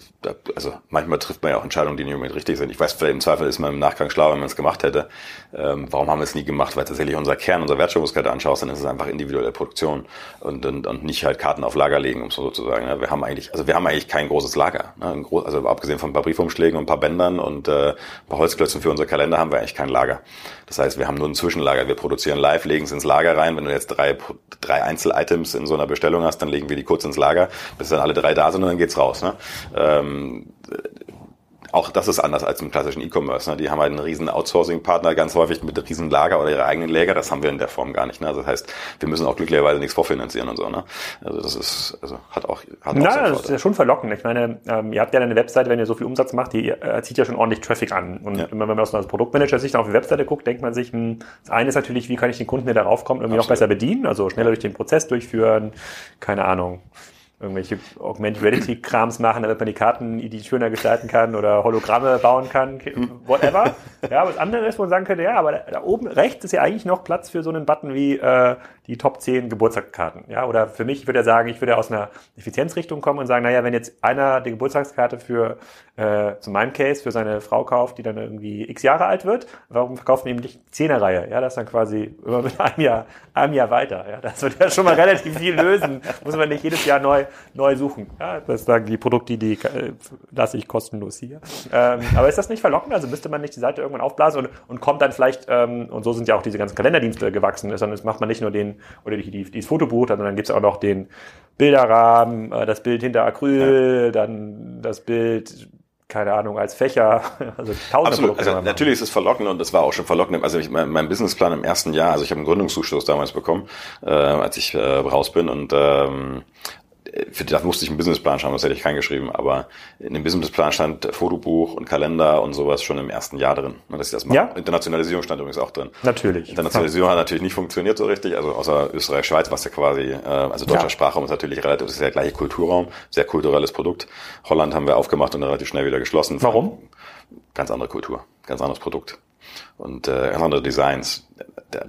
also manchmal trifft man ja auch Entscheidungen, die nicht unbedingt richtig sind. Ich weiß, vielleicht im Zweifel ist man im Nachgang schlauer, wenn man es gemacht hätte. Ähm, warum haben wir es nie gemacht? Weil tatsächlich unser Kern, unser Wertschöpfungskette anschaust, dann ist es einfach individuelle Produktion und, und, und nicht halt Karten auf Lager legen, um so zu sagen. Wir haben eigentlich, also wir haben eigentlich kein großes Lager. Ne? Groß, also abgesehen von ein paar Briefumschlägen und ein paar Bändern und äh, ein paar Holzklötzen für unser Kalender haben wir eigentlich kein Lager. Das heißt, wir haben nur ein Zwischenlager. Wir produzieren live, legen es ins Lager rein. Wenn du jetzt drei, drei Einzel-Items in so einer Bestellung hast, dann legen wir die kurz ins Lager, bis dann alle drei da sind und dann geht's raus. Ne? Ähm, auch das ist anders als im klassischen E-Commerce. Ne? Die haben halt einen riesen Outsourcing-Partner, ganz häufig mit riesen Lager oder ihre eigenen Läger. Das haben wir in der Form gar nicht. Ne? Also das heißt, wir müssen auch glücklicherweise nichts vorfinanzieren und so. Ne? Also das ist, also hat auch, hat Na, auch das ist ja schon verlockend. Ich meine, ähm, ihr habt ja eine Webseite, wenn ihr so viel Umsatz macht, die äh, zieht ja schon ordentlich Traffic an. Und ja. immer wenn man aus einer Produktmanager-Sicht auf die Webseite guckt, denkt man sich, mh, hm, das eine ist natürlich, wie kann ich den Kunden, der darauf kommt, irgendwie Absolut. noch besser bedienen, also schneller durch den Prozess durchführen, keine Ahnung irgendwelche Augmented Reality Krams machen, damit man die Karten die schöner gestalten kann oder Hologramme bauen kann, whatever. Ja, aber das andere ist, wo man sagen könnte, ja, aber da, oben rechts ist ja eigentlich noch Platz für so einen Button wie äh, die Top 10 Geburtstagskarten. Ja, oder für mich, ich würde ja sagen, ich würde aus einer Effizienzrichtung kommen und sagen, naja, wenn jetzt einer die Geburtstagskarte für, äh, zu meinem Case, für seine Frau kauft, die dann irgendwie x Jahre alt wird, warum verkauft man eben nicht die Zehnerreihe? Ja, das ist dann quasi immer mit einem Jahr, einem Jahr weiter. Ja, das wird ja schon mal relativ viel lösen. Muss man nicht jedes Jahr neu, neu suchen. Ja, das sagen die Produkte, die äh, lasse ich kostenlos hier. Ähm, aber ist das nicht verlockend? Also müsste man nicht die Seite irgendwann aufblasen und, und kommt dann vielleicht, ähm, und so sind ja auch diese ganzen Kalenderdienste gewachsen, sondern es macht man nicht nur den oder die, die, dieses Fotobuch, dann, dann gibt es auch noch den Bilderrahmen, äh, das Bild hinter Acryl, ja. dann das Bild keine Ahnung, als Fächer, also tausende Absolut. Also natürlich ist es verlockend und es war auch schon verlockend. Also ich, mein, mein Businessplan im ersten Jahr, also ich habe einen Gründungszuschuss damals bekommen, äh, als ich äh, raus bin und ähm, für das musste ich einen Businessplan schreiben, das hätte ich keinen geschrieben, aber in dem Businessplan stand Fotobuch und Kalender und sowas schon im ersten Jahr drin, ne, dass ich das mache. Ja? Internationalisierung stand übrigens auch drin. Natürlich. Internationalisierung hat natürlich nicht funktioniert so richtig, also außer Österreich, Schweiz, was ja quasi, äh, also deutscher ja. Sprachraum ist natürlich relativ, das ist der gleiche Kulturraum, sehr kulturelles Produkt. Holland haben wir aufgemacht und relativ schnell wieder geschlossen. Warum? Ganz andere Kultur, ganz anderes Produkt und äh, ganz andere Designs.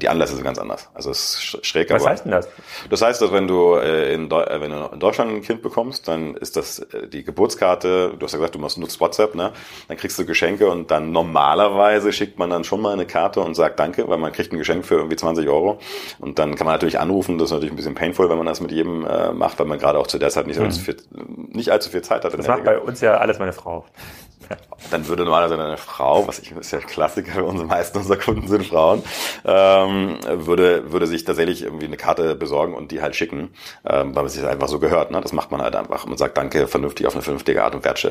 Die Anlässe sind ganz anders. Also es ist schräg. Was aber, heißt denn das? Das heißt, dass wenn du, äh, in, äh, wenn du in Deutschland ein Kind bekommst, dann ist das äh, die Geburtskarte, du hast ja gesagt, du machst nutzt WhatsApp, ne? Dann kriegst du Geschenke und dann normalerweise schickt man dann schon mal eine Karte und sagt Danke, weil man kriegt ein Geschenk für irgendwie 20 Euro. Und dann kann man natürlich anrufen, das ist natürlich ein bisschen painful, wenn man das mit jedem äh, macht, weil man gerade auch zu der Zeit nicht, mhm. viel, nicht allzu viel Zeit hat. Das macht bei uns ja alles meine Frau. Dann würde normalerweise eine Frau, was ich ist ja Klassiker, unsere meisten unserer Kunden sind Frauen, ähm, würde würde sich tatsächlich irgendwie eine Karte besorgen und die halt schicken, ähm, weil es sich einfach so gehört. Ne? Das macht man halt einfach. Man sagt Danke vernünftig auf eine vernünftige Art und wertschä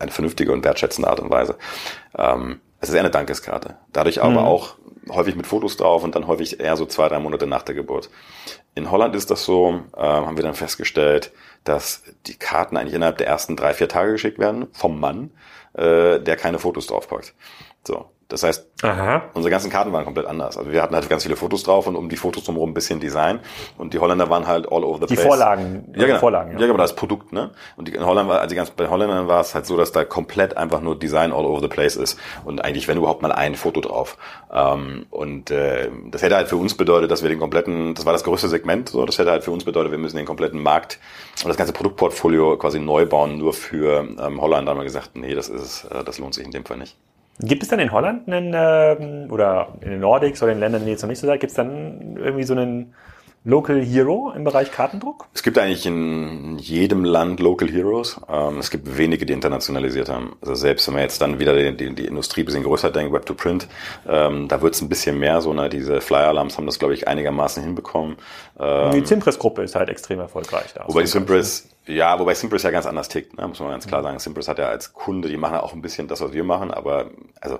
eine vernünftige und wertschätzende Art und Weise. Ähm, es ist eher eine Dankeskarte. Dadurch aber mhm. auch häufig mit Fotos drauf und dann häufig eher so zwei, drei Monate nach der Geburt. In Holland ist das so, äh, haben wir dann festgestellt, dass die Karten eigentlich innerhalb der ersten drei, vier Tage geschickt werden vom Mann, äh, der keine Fotos draufpackt. So. Das heißt, Aha. unsere ganzen Karten waren komplett anders. Also wir hatten halt ganz viele Fotos drauf und um die Fotos drumherum ein bisschen Design. Und die Holländer waren halt all over the die place. Die Vorlagen. Ja, genau. Vorlagen, ja. ja, genau, das Produkt, ne? Und die, in Holland war, also ganz, bei Holländern war es halt so, dass da komplett einfach nur Design all over the place ist. Und eigentlich, wenn überhaupt mal ein Foto drauf. Ähm, und äh, das hätte halt für uns bedeutet, dass wir den kompletten, das war das größte Segment, so, das hätte halt für uns bedeutet, wir müssen den kompletten Markt und das ganze Produktportfolio quasi neu bauen, nur für ähm, Holland. Da haben wir gesagt, nee, das ist, äh, das lohnt sich in dem Fall nicht. Gibt es dann in Holland einen, ähm, oder in den Nordics oder in Ländern, die jetzt noch nicht so seid, gibt es dann irgendwie so einen Local Hero im Bereich Kartendruck? Es gibt eigentlich in jedem Land Local Heroes. Ähm, es gibt wenige, die internationalisiert haben. Also selbst wenn man jetzt dann wieder die, die, die Industrie ein bisschen größer denkt, Web to Print, ähm, da wird es ein bisschen mehr. So, ne, diese Flyer Alarms haben das, glaube ich, einigermaßen hinbekommen. Ähm, die Simpress-Gruppe ist halt extrem erfolgreich. Da wobei Simpress, ja, wobei Simpress ja ganz anders tickt, ne, muss man ganz klar sagen. Simpress hat ja als Kunde, die machen auch ein bisschen das, was wir machen, aber also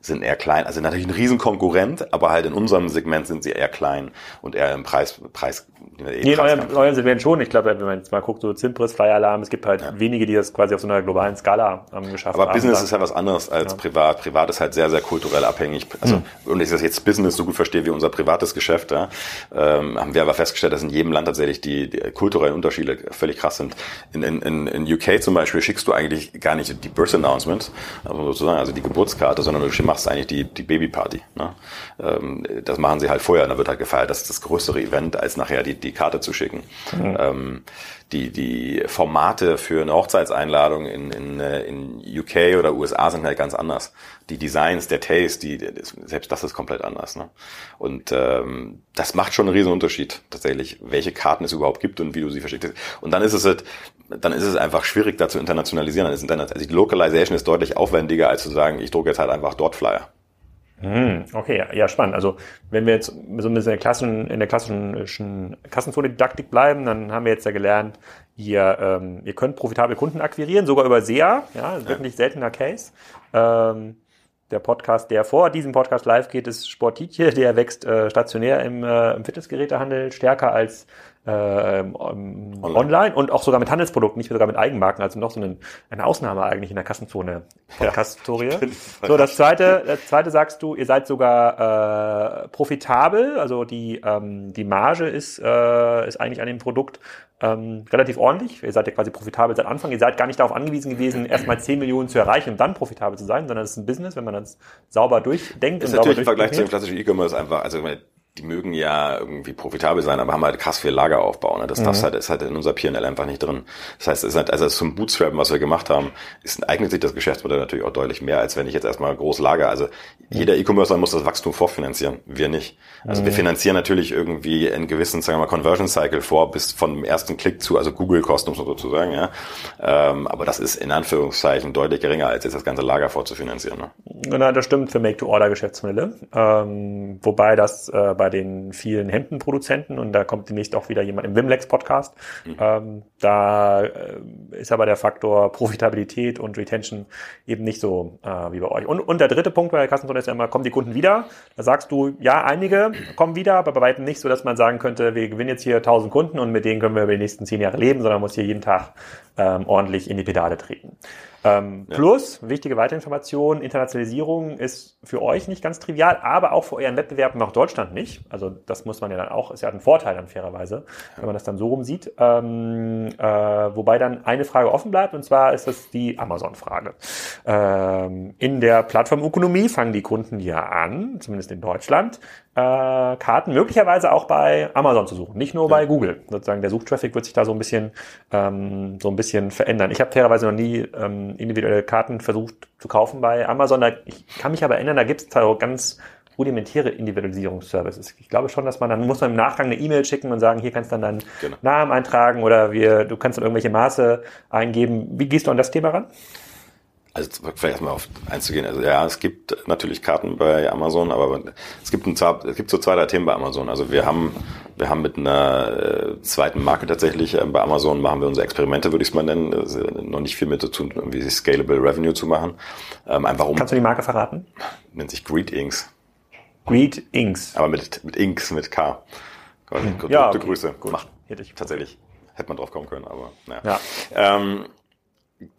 sind eher klein, also natürlich ein Riesenkonkurrent, aber halt in unserem Segment sind sie eher klein und eher im Preis, Preis. Nee, in eurem, eurem Segment schon. Ich glaube, wenn man jetzt mal guckt, so Zimpris, Flyer Alarm, es gibt halt ja. wenige, die das quasi auf so einer globalen Skala ähm, geschafft aber haben. Aber Business ist ja was anderes als ja. privat. Privat ist halt sehr, sehr kulturell abhängig. Also, hm. und ich das jetzt Business so gut verstehe wie unser privates Geschäft, ja, ähm, haben wir aber festgestellt, dass in jedem Land tatsächlich die, die kulturellen Unterschiede völlig krass sind. In, in, in UK zum Beispiel schickst du eigentlich gar nicht die Birth Announcement, also sozusagen, also die Geburtskarte, sondern du machst eigentlich die, die Babyparty. Ne? Ähm, das machen sie halt vorher, da wird halt gefeiert. Das ist das größere Event, als nachher die, die Karte zu schicken. Mhm. Ähm, die, die Formate für eine Hochzeitseinladung in, in, äh, in UK oder USA sind halt ganz anders. Die Designs, der Taste, die, selbst das ist komplett anders. Ne? Und ähm, das macht schon einen riesen Unterschied tatsächlich, welche Karten es überhaupt gibt und wie du sie verschickst. Und dann ist es halt, dann ist es einfach schwierig, da zu internationalisieren. Dann ist Internet, also die Localization ist deutlich aufwendiger, als zu sagen, ich drucke jetzt halt einfach dort Flyer. Hm, okay, ja, spannend. Also wenn wir jetzt so ein bisschen in der klassischen, in der klassischen Kassenzone-Didaktik bleiben, dann haben wir jetzt ja gelernt, ihr, ähm, ihr könnt profitabel Kunden akquirieren, sogar über SEA, ja, wirklich seltener Case. Ähm, der Podcast, der vor diesem Podcast live geht, ist Sportitje, der wächst äh, stationär im, äh, im Fitnessgerätehandel stärker als äh, ähm, online. online. und auch sogar mit Handelsprodukten, nicht sogar mit Eigenmarken, also noch so eine, eine Ausnahme eigentlich in der Kassenzone Podcast-Historie. Ja, so, das zweite, das zweite sagst du, ihr seid sogar äh, profitabel, also die, ähm, die Marge ist, äh, ist eigentlich an dem Produkt ähm, relativ ordentlich. Ihr seid ja quasi profitabel seit Anfang. Ihr seid gar nicht darauf angewiesen gewesen, erstmal 10 Millionen zu erreichen und dann profitabel zu sein, sondern es ist ein Business, wenn man das sauber durchdenkt. Das ist natürlich im Vergleich zu dem klassischen E-Commerce einfach, also die mögen ja irgendwie profitabel sein, aber haben halt krass viel Lageraufbau. Ne? Das, mhm. das halt, ist halt in unser P&L einfach nicht drin. Das heißt, es ist halt, also zum Bootstrappen, was wir gemacht haben, ist, eignet sich das Geschäftsmodell natürlich auch deutlich mehr, als wenn ich jetzt erstmal groß lager. Also jeder E-Commercer muss das Wachstum vorfinanzieren, wir nicht. Also mhm. wir finanzieren natürlich irgendwie einen gewissen, sagen wir mal, Conversion Cycle vor, bis von dem ersten Klick zu, also Google-Kosten sozusagen, ja. Ähm, aber das ist in Anführungszeichen deutlich geringer, als jetzt das ganze Lager vorzufinanzieren. Ne? Genau, das stimmt für Make-to-Order-Geschäftsmodelle. Ähm, wobei das äh, bei den vielen Hemdenproduzenten und da kommt demnächst auch wieder jemand im Wimlex Podcast. Mhm. Ähm, da äh, ist aber der Faktor Profitabilität und Retention eben nicht so äh, wie bei euch. Und, und der dritte Punkt bei der Kassenzone ist ja immer, kommen die Kunden wieder? Da sagst du, ja, einige kommen wieder, aber bei weitem nicht so, dass man sagen könnte, wir gewinnen jetzt hier 1000 Kunden und mit denen können wir über die nächsten zehn Jahre leben, sondern man muss hier jeden Tag ähm, ordentlich in die Pedale treten. Ähm, ja. Plus, wichtige Weiterinformation, Internationalisierung ist für euch nicht ganz trivial, aber auch für euren Wettbewerb nach Deutschland nicht. Also das muss man ja dann auch, ist ja ein Vorteil dann fairerweise, wenn man das dann so rum sieht. Ähm, äh, wobei dann eine Frage offen bleibt, und zwar ist das die Amazon-Frage. Ähm, in der Plattformökonomie fangen die Kunden ja an, zumindest in Deutschland, äh, Karten möglicherweise auch bei Amazon zu suchen, nicht nur ja. bei Google. Sozusagen der Suchtraffic wird sich da so ein bisschen ähm, so ein bisschen verändern. Ich habe fairerweise noch nie ähm, individuelle Karten versucht zu kaufen bei Amazon. Da, ich kann mich aber erinnern, da gibt es auch ganz rudimentäre Individualisierungsservices. Ich glaube schon, dass man dann muss man im Nachgang eine E-Mail schicken und sagen, hier kannst du dann deinen genau. Namen eintragen oder wir, du kannst dann irgendwelche Maße eingeben. Wie gehst du an das Thema ran? Also vielleicht erstmal auf einzugehen. Also ja, es gibt natürlich Karten bei Amazon, aber es gibt ein, es gibt so zwei, drei Themen bei Amazon. Also wir haben wir haben mit einer äh, zweiten Marke tatsächlich äh, bei Amazon machen wir unsere Experimente, würde ich es mal nennen. Noch nicht viel mit zu tun, irgendwie scalable Revenue zu machen. Ähm, einfach um. Kannst du die Marke verraten? Nennt sich Greetings. Greet Inks. Aber mit, mit Inks, mit K. Quasi. Hm. Gute, Ja, gute okay. Grüße. Gut. Macht Hätte ich- tatsächlich. Hätte man drauf kommen können, aber naja. Ja. Ähm,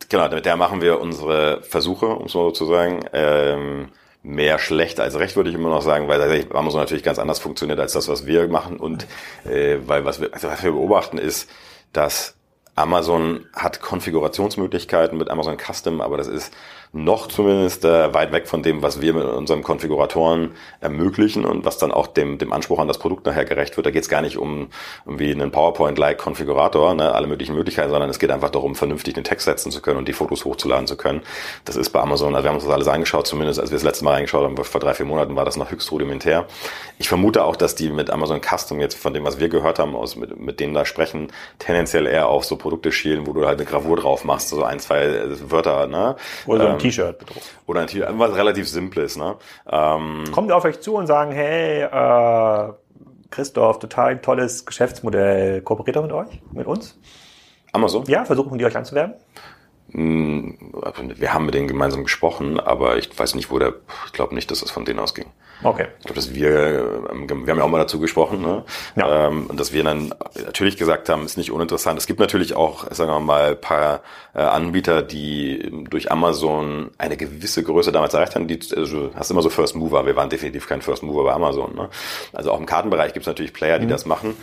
genau, mit der machen wir unsere Versuche, um es mal so zu sagen. Ähm, mehr schlecht als recht, würde ich immer noch sagen, weil tatsächlich Amazon natürlich ganz anders funktioniert als das, was wir machen. Und äh, weil was wir, also was wir beobachten ist, dass Amazon hat Konfigurationsmöglichkeiten mit Amazon Custom, aber das ist noch zumindest äh, weit weg von dem, was wir mit unseren Konfiguratoren ermöglichen und was dann auch dem, dem Anspruch an das Produkt nachher gerecht wird. Da geht es gar nicht um irgendwie einen PowerPoint-like Konfigurator, ne, alle möglichen Möglichkeiten, sondern es geht einfach darum, vernünftig den Text setzen zu können und die Fotos hochzuladen zu können. Das ist bei Amazon, also wir haben uns das alles angeschaut, zumindest als wir das letzte Mal reingeschaut haben, vor drei, vier Monaten war das noch höchst rudimentär. Ich vermute auch, dass die mit Amazon Custom jetzt von dem, was wir gehört haben, aus mit, mit denen da sprechen, tendenziell eher auf so Produkte schielen, wo du halt eine Gravur drauf machst, so ein, zwei äh, Wörter, ne? Oder Ähm, T-Shirt bedruckt. oder ein T- was relativ Simples, ne? Ähm, Kommen die auf euch zu und sagen, hey, äh, Christoph, total tolles Geschäftsmodell, kooperiert doch mit euch, mit uns? Amazon? Ja, versuchen die euch anzuwerben? Wir haben mit denen gemeinsam gesprochen, aber ich weiß nicht, wo der, ich glaube nicht, dass das von denen ausging. Okay. Ich glaube, dass wir, ähm, wir haben ja auch mal dazu gesprochen, ne? Ja. ähm, und dass wir dann natürlich gesagt haben, ist nicht uninteressant. Es gibt natürlich auch, sagen wir mal, paar äh, Anbieter, die durch Amazon eine gewisse Größe damals erreicht haben. Die, also, du hast immer so First Mover. Wir waren definitiv kein First Mover bei Amazon. Ne? Also auch im Kartenbereich gibt es natürlich Player, Mhm. die das machen.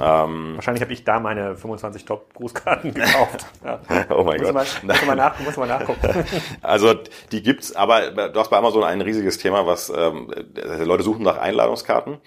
Ähm, Wahrscheinlich habe ich da meine 25 Top-Grußkarten gekauft. Ja. oh mein Muss Gott. man, muss man, nach, muss man nachgucken. Also die gibt's, aber du hast bei Amazon ein riesiges Thema, was ähm, Leute suchen nach Einladungskarten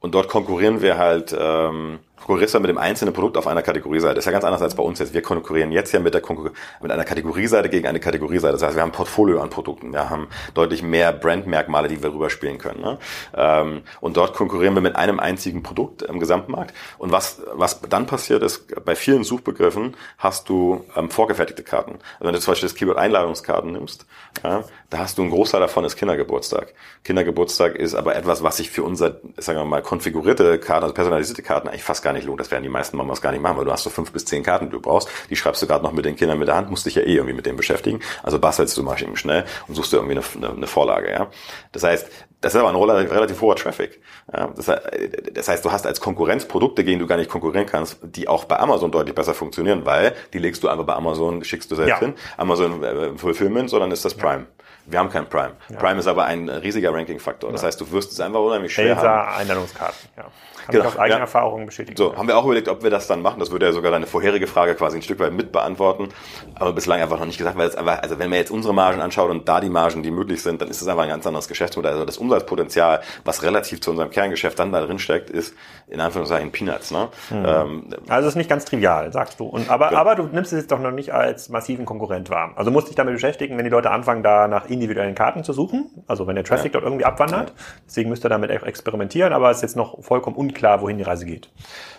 und dort konkurrieren wir halt, ähm, konkurrierst du mit dem einzelnen Produkt auf einer Kategorieseite. Das ist ja ganz anders als bei uns jetzt. Wir konkurrieren jetzt ja mit der Konkur mit einer Kategorieseite gegen eine Kategorieseite. Das heißt, wir haben ein Portfolio an Produkten. Wir haben deutlich mehr Brandmerkmale, die wir rüberspielen können. Ne? Ähm, und dort konkurrieren wir mit einem einzigen Produkt im Gesamtmarkt. Und was, was dann passiert ist, bei vielen Suchbegriffen hast du ähm, vorgefertigte Karten. Also wenn du zum Beispiel das Keyword Einladungskarten nimmst, ja, da hast du einen Großteil davon ist Kindergeburtstag. Kindergeburtstag ist aber etwas, was sich für unser, sagen wir mal, konfigurierte Karten, also personalisierte Karten eigentlich fast gar nicht lohnt. Das werden die meisten Mamas gar nicht machen, weil du hast so fünf bis zehn Karten, die du brauchst. Die schreibst du gerade noch mit den Kindern mit der Hand, musst dich ja eh irgendwie mit denen beschäftigen. Also bastelst du mal eben schnell und suchst dir irgendwie eine, eine, eine Vorlage. Ja, Das heißt, das ist aber ein relativ, hoher Traffic. Ja, das, heißt, du hast als Konkurrenz Produkte, gegen die du gar nicht konkurrieren kannst, die auch bei Amazon deutlich besser funktionieren, weil die legst du einfach bei Amazon, schickst du selbst Ja. hin. Amazon äh, Fulfillment, sondern ist das Prime. Wir haben kein Prime. Prime ist aber ein riesiger Ranking-Faktor. Das heißt, du wirst es einfach unheimlich schwer haben. Elsa Einladungskarten. Ja. Kann Genau, ich aus eigener ja. Erfahrung bestätigen. So, haben wir auch überlegt, ob wir das dann machen. Das würde ja sogar deine vorherige Frage quasi ein Stück weit mit beantworten. Aber bislang einfach noch nicht gesagt, weil es einfach, also wenn man jetzt unsere Margen anschaut und da die Margen, die möglich sind, dann ist es einfach ein ganz anderes Geschäftsmodell. Also das Umsatzpotenzial, was relativ zu unserem Kerngeschäft dann da drin steckt, ist in Anführungszeichen Peanuts. Ne? Ähm, Also es ist nicht ganz trivial, sagst du. Und, aber, Genau. aber du nimmst es jetzt doch noch nicht als massiven Konkurrent wahr. Also musst dich damit beschäftigen, wenn die Leute anfangen, da nach individuellen Karten zu suchen. Also wenn der Traffic dort irgendwie abwandert. Deswegen müsst ihr damit experimentieren, aber es ist jetzt noch vollkommen unklar, wohin die Reise geht.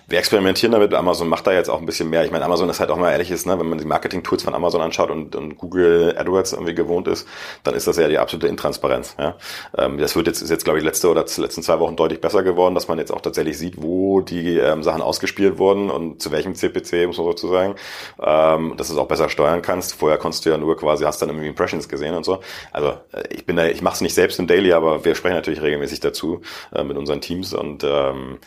Wir experimentieren damit. Amazon macht da jetzt auch ein bisschen mehr. Ich meine, Amazon ist halt auch mal ehrlich ist, ne, wenn man die Marketing-Tools von Amazon anschaut und, und Google AdWords irgendwie gewohnt ist, dann ist das ja die absolute Intransparenz. Ja. Ähm, das wird jetzt, ist jetzt, glaube ich, letzte oder letzten zwei Wochen deutlich besser geworden, dass man jetzt auch tatsächlich sieht, wo die ähm, Sachen ausgespielt wurden und zu welchem CPC, muss man sozusagen, ähm, dass du es auch besser steuern kannst. Vorher konntest du ja nur quasi, hast dann irgendwie Impressions gesehen und so. Also äh, ich bin da, ich mache es nicht selbst im Daily, aber wir sprechen natürlich regelmäßig dazu äh, mit unseren Teams und ähm,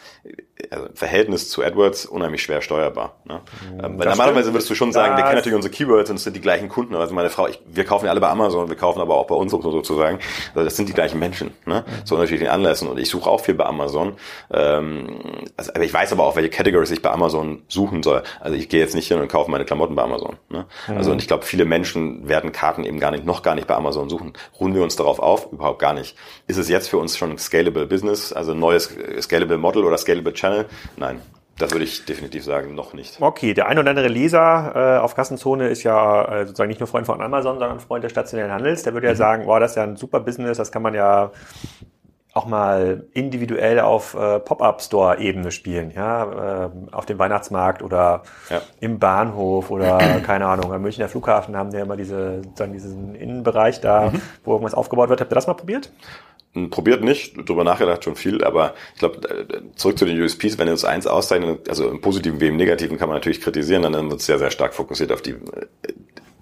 also im Verhältnis zu AdWords unheimlich schwer steuerbar. Ne? Ähm, weil normalerweise stimmt. würdest du schon sagen, wir Das- kennen natürlich unsere Keywords und es sind die gleichen Kunden. Also meine Frau, ich, wir kaufen ja alle bei Amazon, wir kaufen aber auch bei uns sozusagen. Also das sind die gleichen Menschen, ne? zu unterschiedlichen Anlässen. Und ich suche auch viel bei Amazon. Ähm, also, aber ich weiß aber auch, welche Categories ich bei Amazon suchen soll. Also ich gehe jetzt nicht hin und kaufe meine Klamotten bei Amazon. Ne? Also und ich glaube, viele Menschen werden Karten eben gar nicht, noch gar nicht bei Amazon suchen. Ruhen wir uns darauf auf? Überhaupt gar nicht. Ist es jetzt für uns schon ein scalable Business, also ein neues äh, scalable Model oder scalable Channel? Nein. Das würde ich definitiv sagen, noch nicht. Okay, der ein oder andere Leser äh, auf Kassenzone ist ja äh, sozusagen nicht nur Freund von Amazon, sondern Freund des stationären Handels. Der würde Mhm. ja sagen, wow, das ist ja ein super Business, das kann man ja auch mal individuell auf äh, Pop-up-Store-Ebene spielen, ja, ähm, auf dem Weihnachtsmarkt oder Ja. im Bahnhof oder keine Ahnung, am Münchner Flughafen haben ja immer diese, sozusagen diesen Innenbereich da, Mhm. wo irgendwas aufgebaut wird. Habt ihr das mal probiert? Probiert nicht, drüber nachgedacht schon viel, aber ich glaube, zurück zu den USPs, wenn wir uns eins auszeichnen, also im Positiven wie im Negativen kann man natürlich kritisieren, dann wird es sehr, sehr stark fokussiert auf die,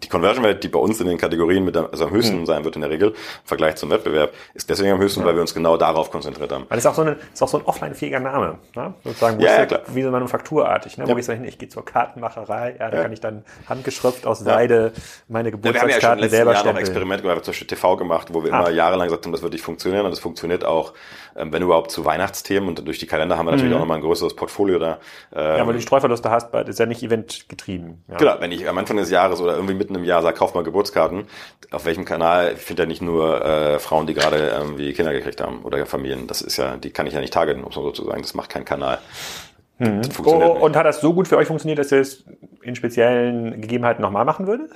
die Conversion Rate, die bei uns in den Kategorien mit der, also am höchsten mhm. sein wird in der Regel, im Vergleich zum Wettbewerb, ist deswegen am höchsten, ja. weil wir uns genau darauf konzentriert haben. Weil das ist auch so, eine, ist auch so ein offline-fähiger Name, ne? sozusagen, ja, ja, klar. wie so manufakturartig, ne? wo ich sage, ich gehe zur Kartenmacherei, ja, da kann ich dann handgeschrift aus Seide meine Geburtstagskarten ja, wir haben ja schon selber Jahr noch Experiment gemacht, zum Beispiel TV gemacht, wo wir ah. immer jahrelang gesagt haben, das wird nicht funktionieren und das funktioniert auch, ähm, wenn überhaupt zu Weihnachtsthemen und durch die Kalender haben wir natürlich mhm. auch nochmal ein größeres Portfolio da. Ähm, ja, weil du die Streuverluste hast, das ist ja nicht eventgetrieben. Ja. Genau, wenn ich am Anfang des Jahres oder irgendwie mitten im Jahr sage, kauf mal Geburtskarten, auf welchem Kanal, ich finde ja nicht nur äh, Frauen, die gerade irgendwie Kinder gekriegt haben oder Familien, das ist ja, die kann ich ja nicht targeten, um so zu sagen, das macht kein Kanal. Mhm. Oh, und hat das so gut für euch funktioniert, dass ihr es in speziellen Gegebenheiten nochmal machen würdet?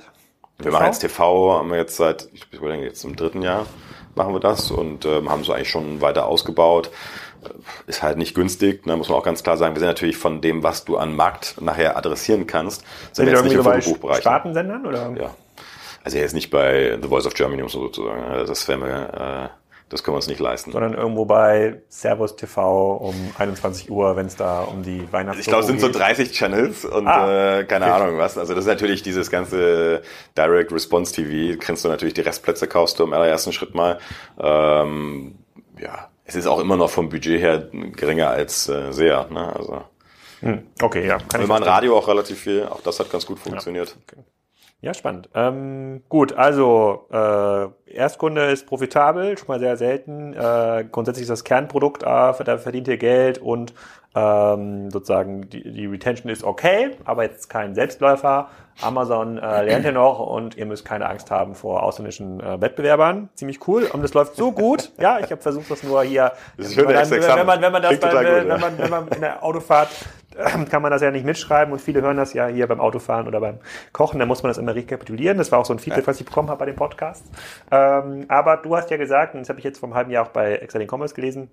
Wir machen jetzt TV, haben wir jetzt seit, ich denke jetzt im dritten Jahr machen wir das und ähm, haben es eigentlich schon weiter ausgebaut. Ist halt nicht günstig, ne, muss man auch ganz klar sagen. Wir sind natürlich von dem, was du an Markt nachher adressieren kannst, sind, sind wir jetzt nicht im Fotobuchbereich. Spartensendern oder? Ja. Also jetzt nicht bei The Voice of Germany, um so sozusagen. Ne, das wäre mir, äh, das können wir uns nicht leisten. Sondern irgendwo bei Servus TV um 21 Uhr, wenn es da um die Weihnachts Ich glaube, es sind so 30 Channels und ah, äh, keine. Ahnung was. Also das ist natürlich dieses ganze Direct Response TV. Kennst du natürlich die Restplätze, kaufst du im allerersten Schritt mal. Ähm, ja, es ist auch immer noch vom Budget her geringer als äh, SEA. Ne? Also, hm, okay, ja. Kann wir machen Radio auch relativ viel. Auch das hat ganz gut funktioniert. Ja, okay. Ja, spannend. Ähm, gut, also äh, Erstkunde ist profitabel, schon mal sehr selten. Äh, grundsätzlich ist das Kernprodukt, äh, da verdient ihr Geld und ähm, sozusagen die, die Retention ist okay, aber jetzt kein Selbstläufer. Amazon äh, lernt ihr noch und ihr müsst keine Angst haben vor ausländischen äh, Wettbewerbern. Ziemlich cool und das läuft so gut. Ja, ich habe versucht, das nur hier. Das ist wenn, man, wenn man wenn man das bei, wenn, man, wenn man in der Autofahrt kann man das ja nicht mitschreiben und viele hören das ja hier beim Autofahren oder beim Kochen, da muss man das immer rekapitulieren. Das war auch so ein Feedback, was ich bekommen habe bei dem Podcast. Ähm, aber du hast ja gesagt, und das habe ich jetzt vor einem halben Jahr auch bei Excelling Commerce gelesen,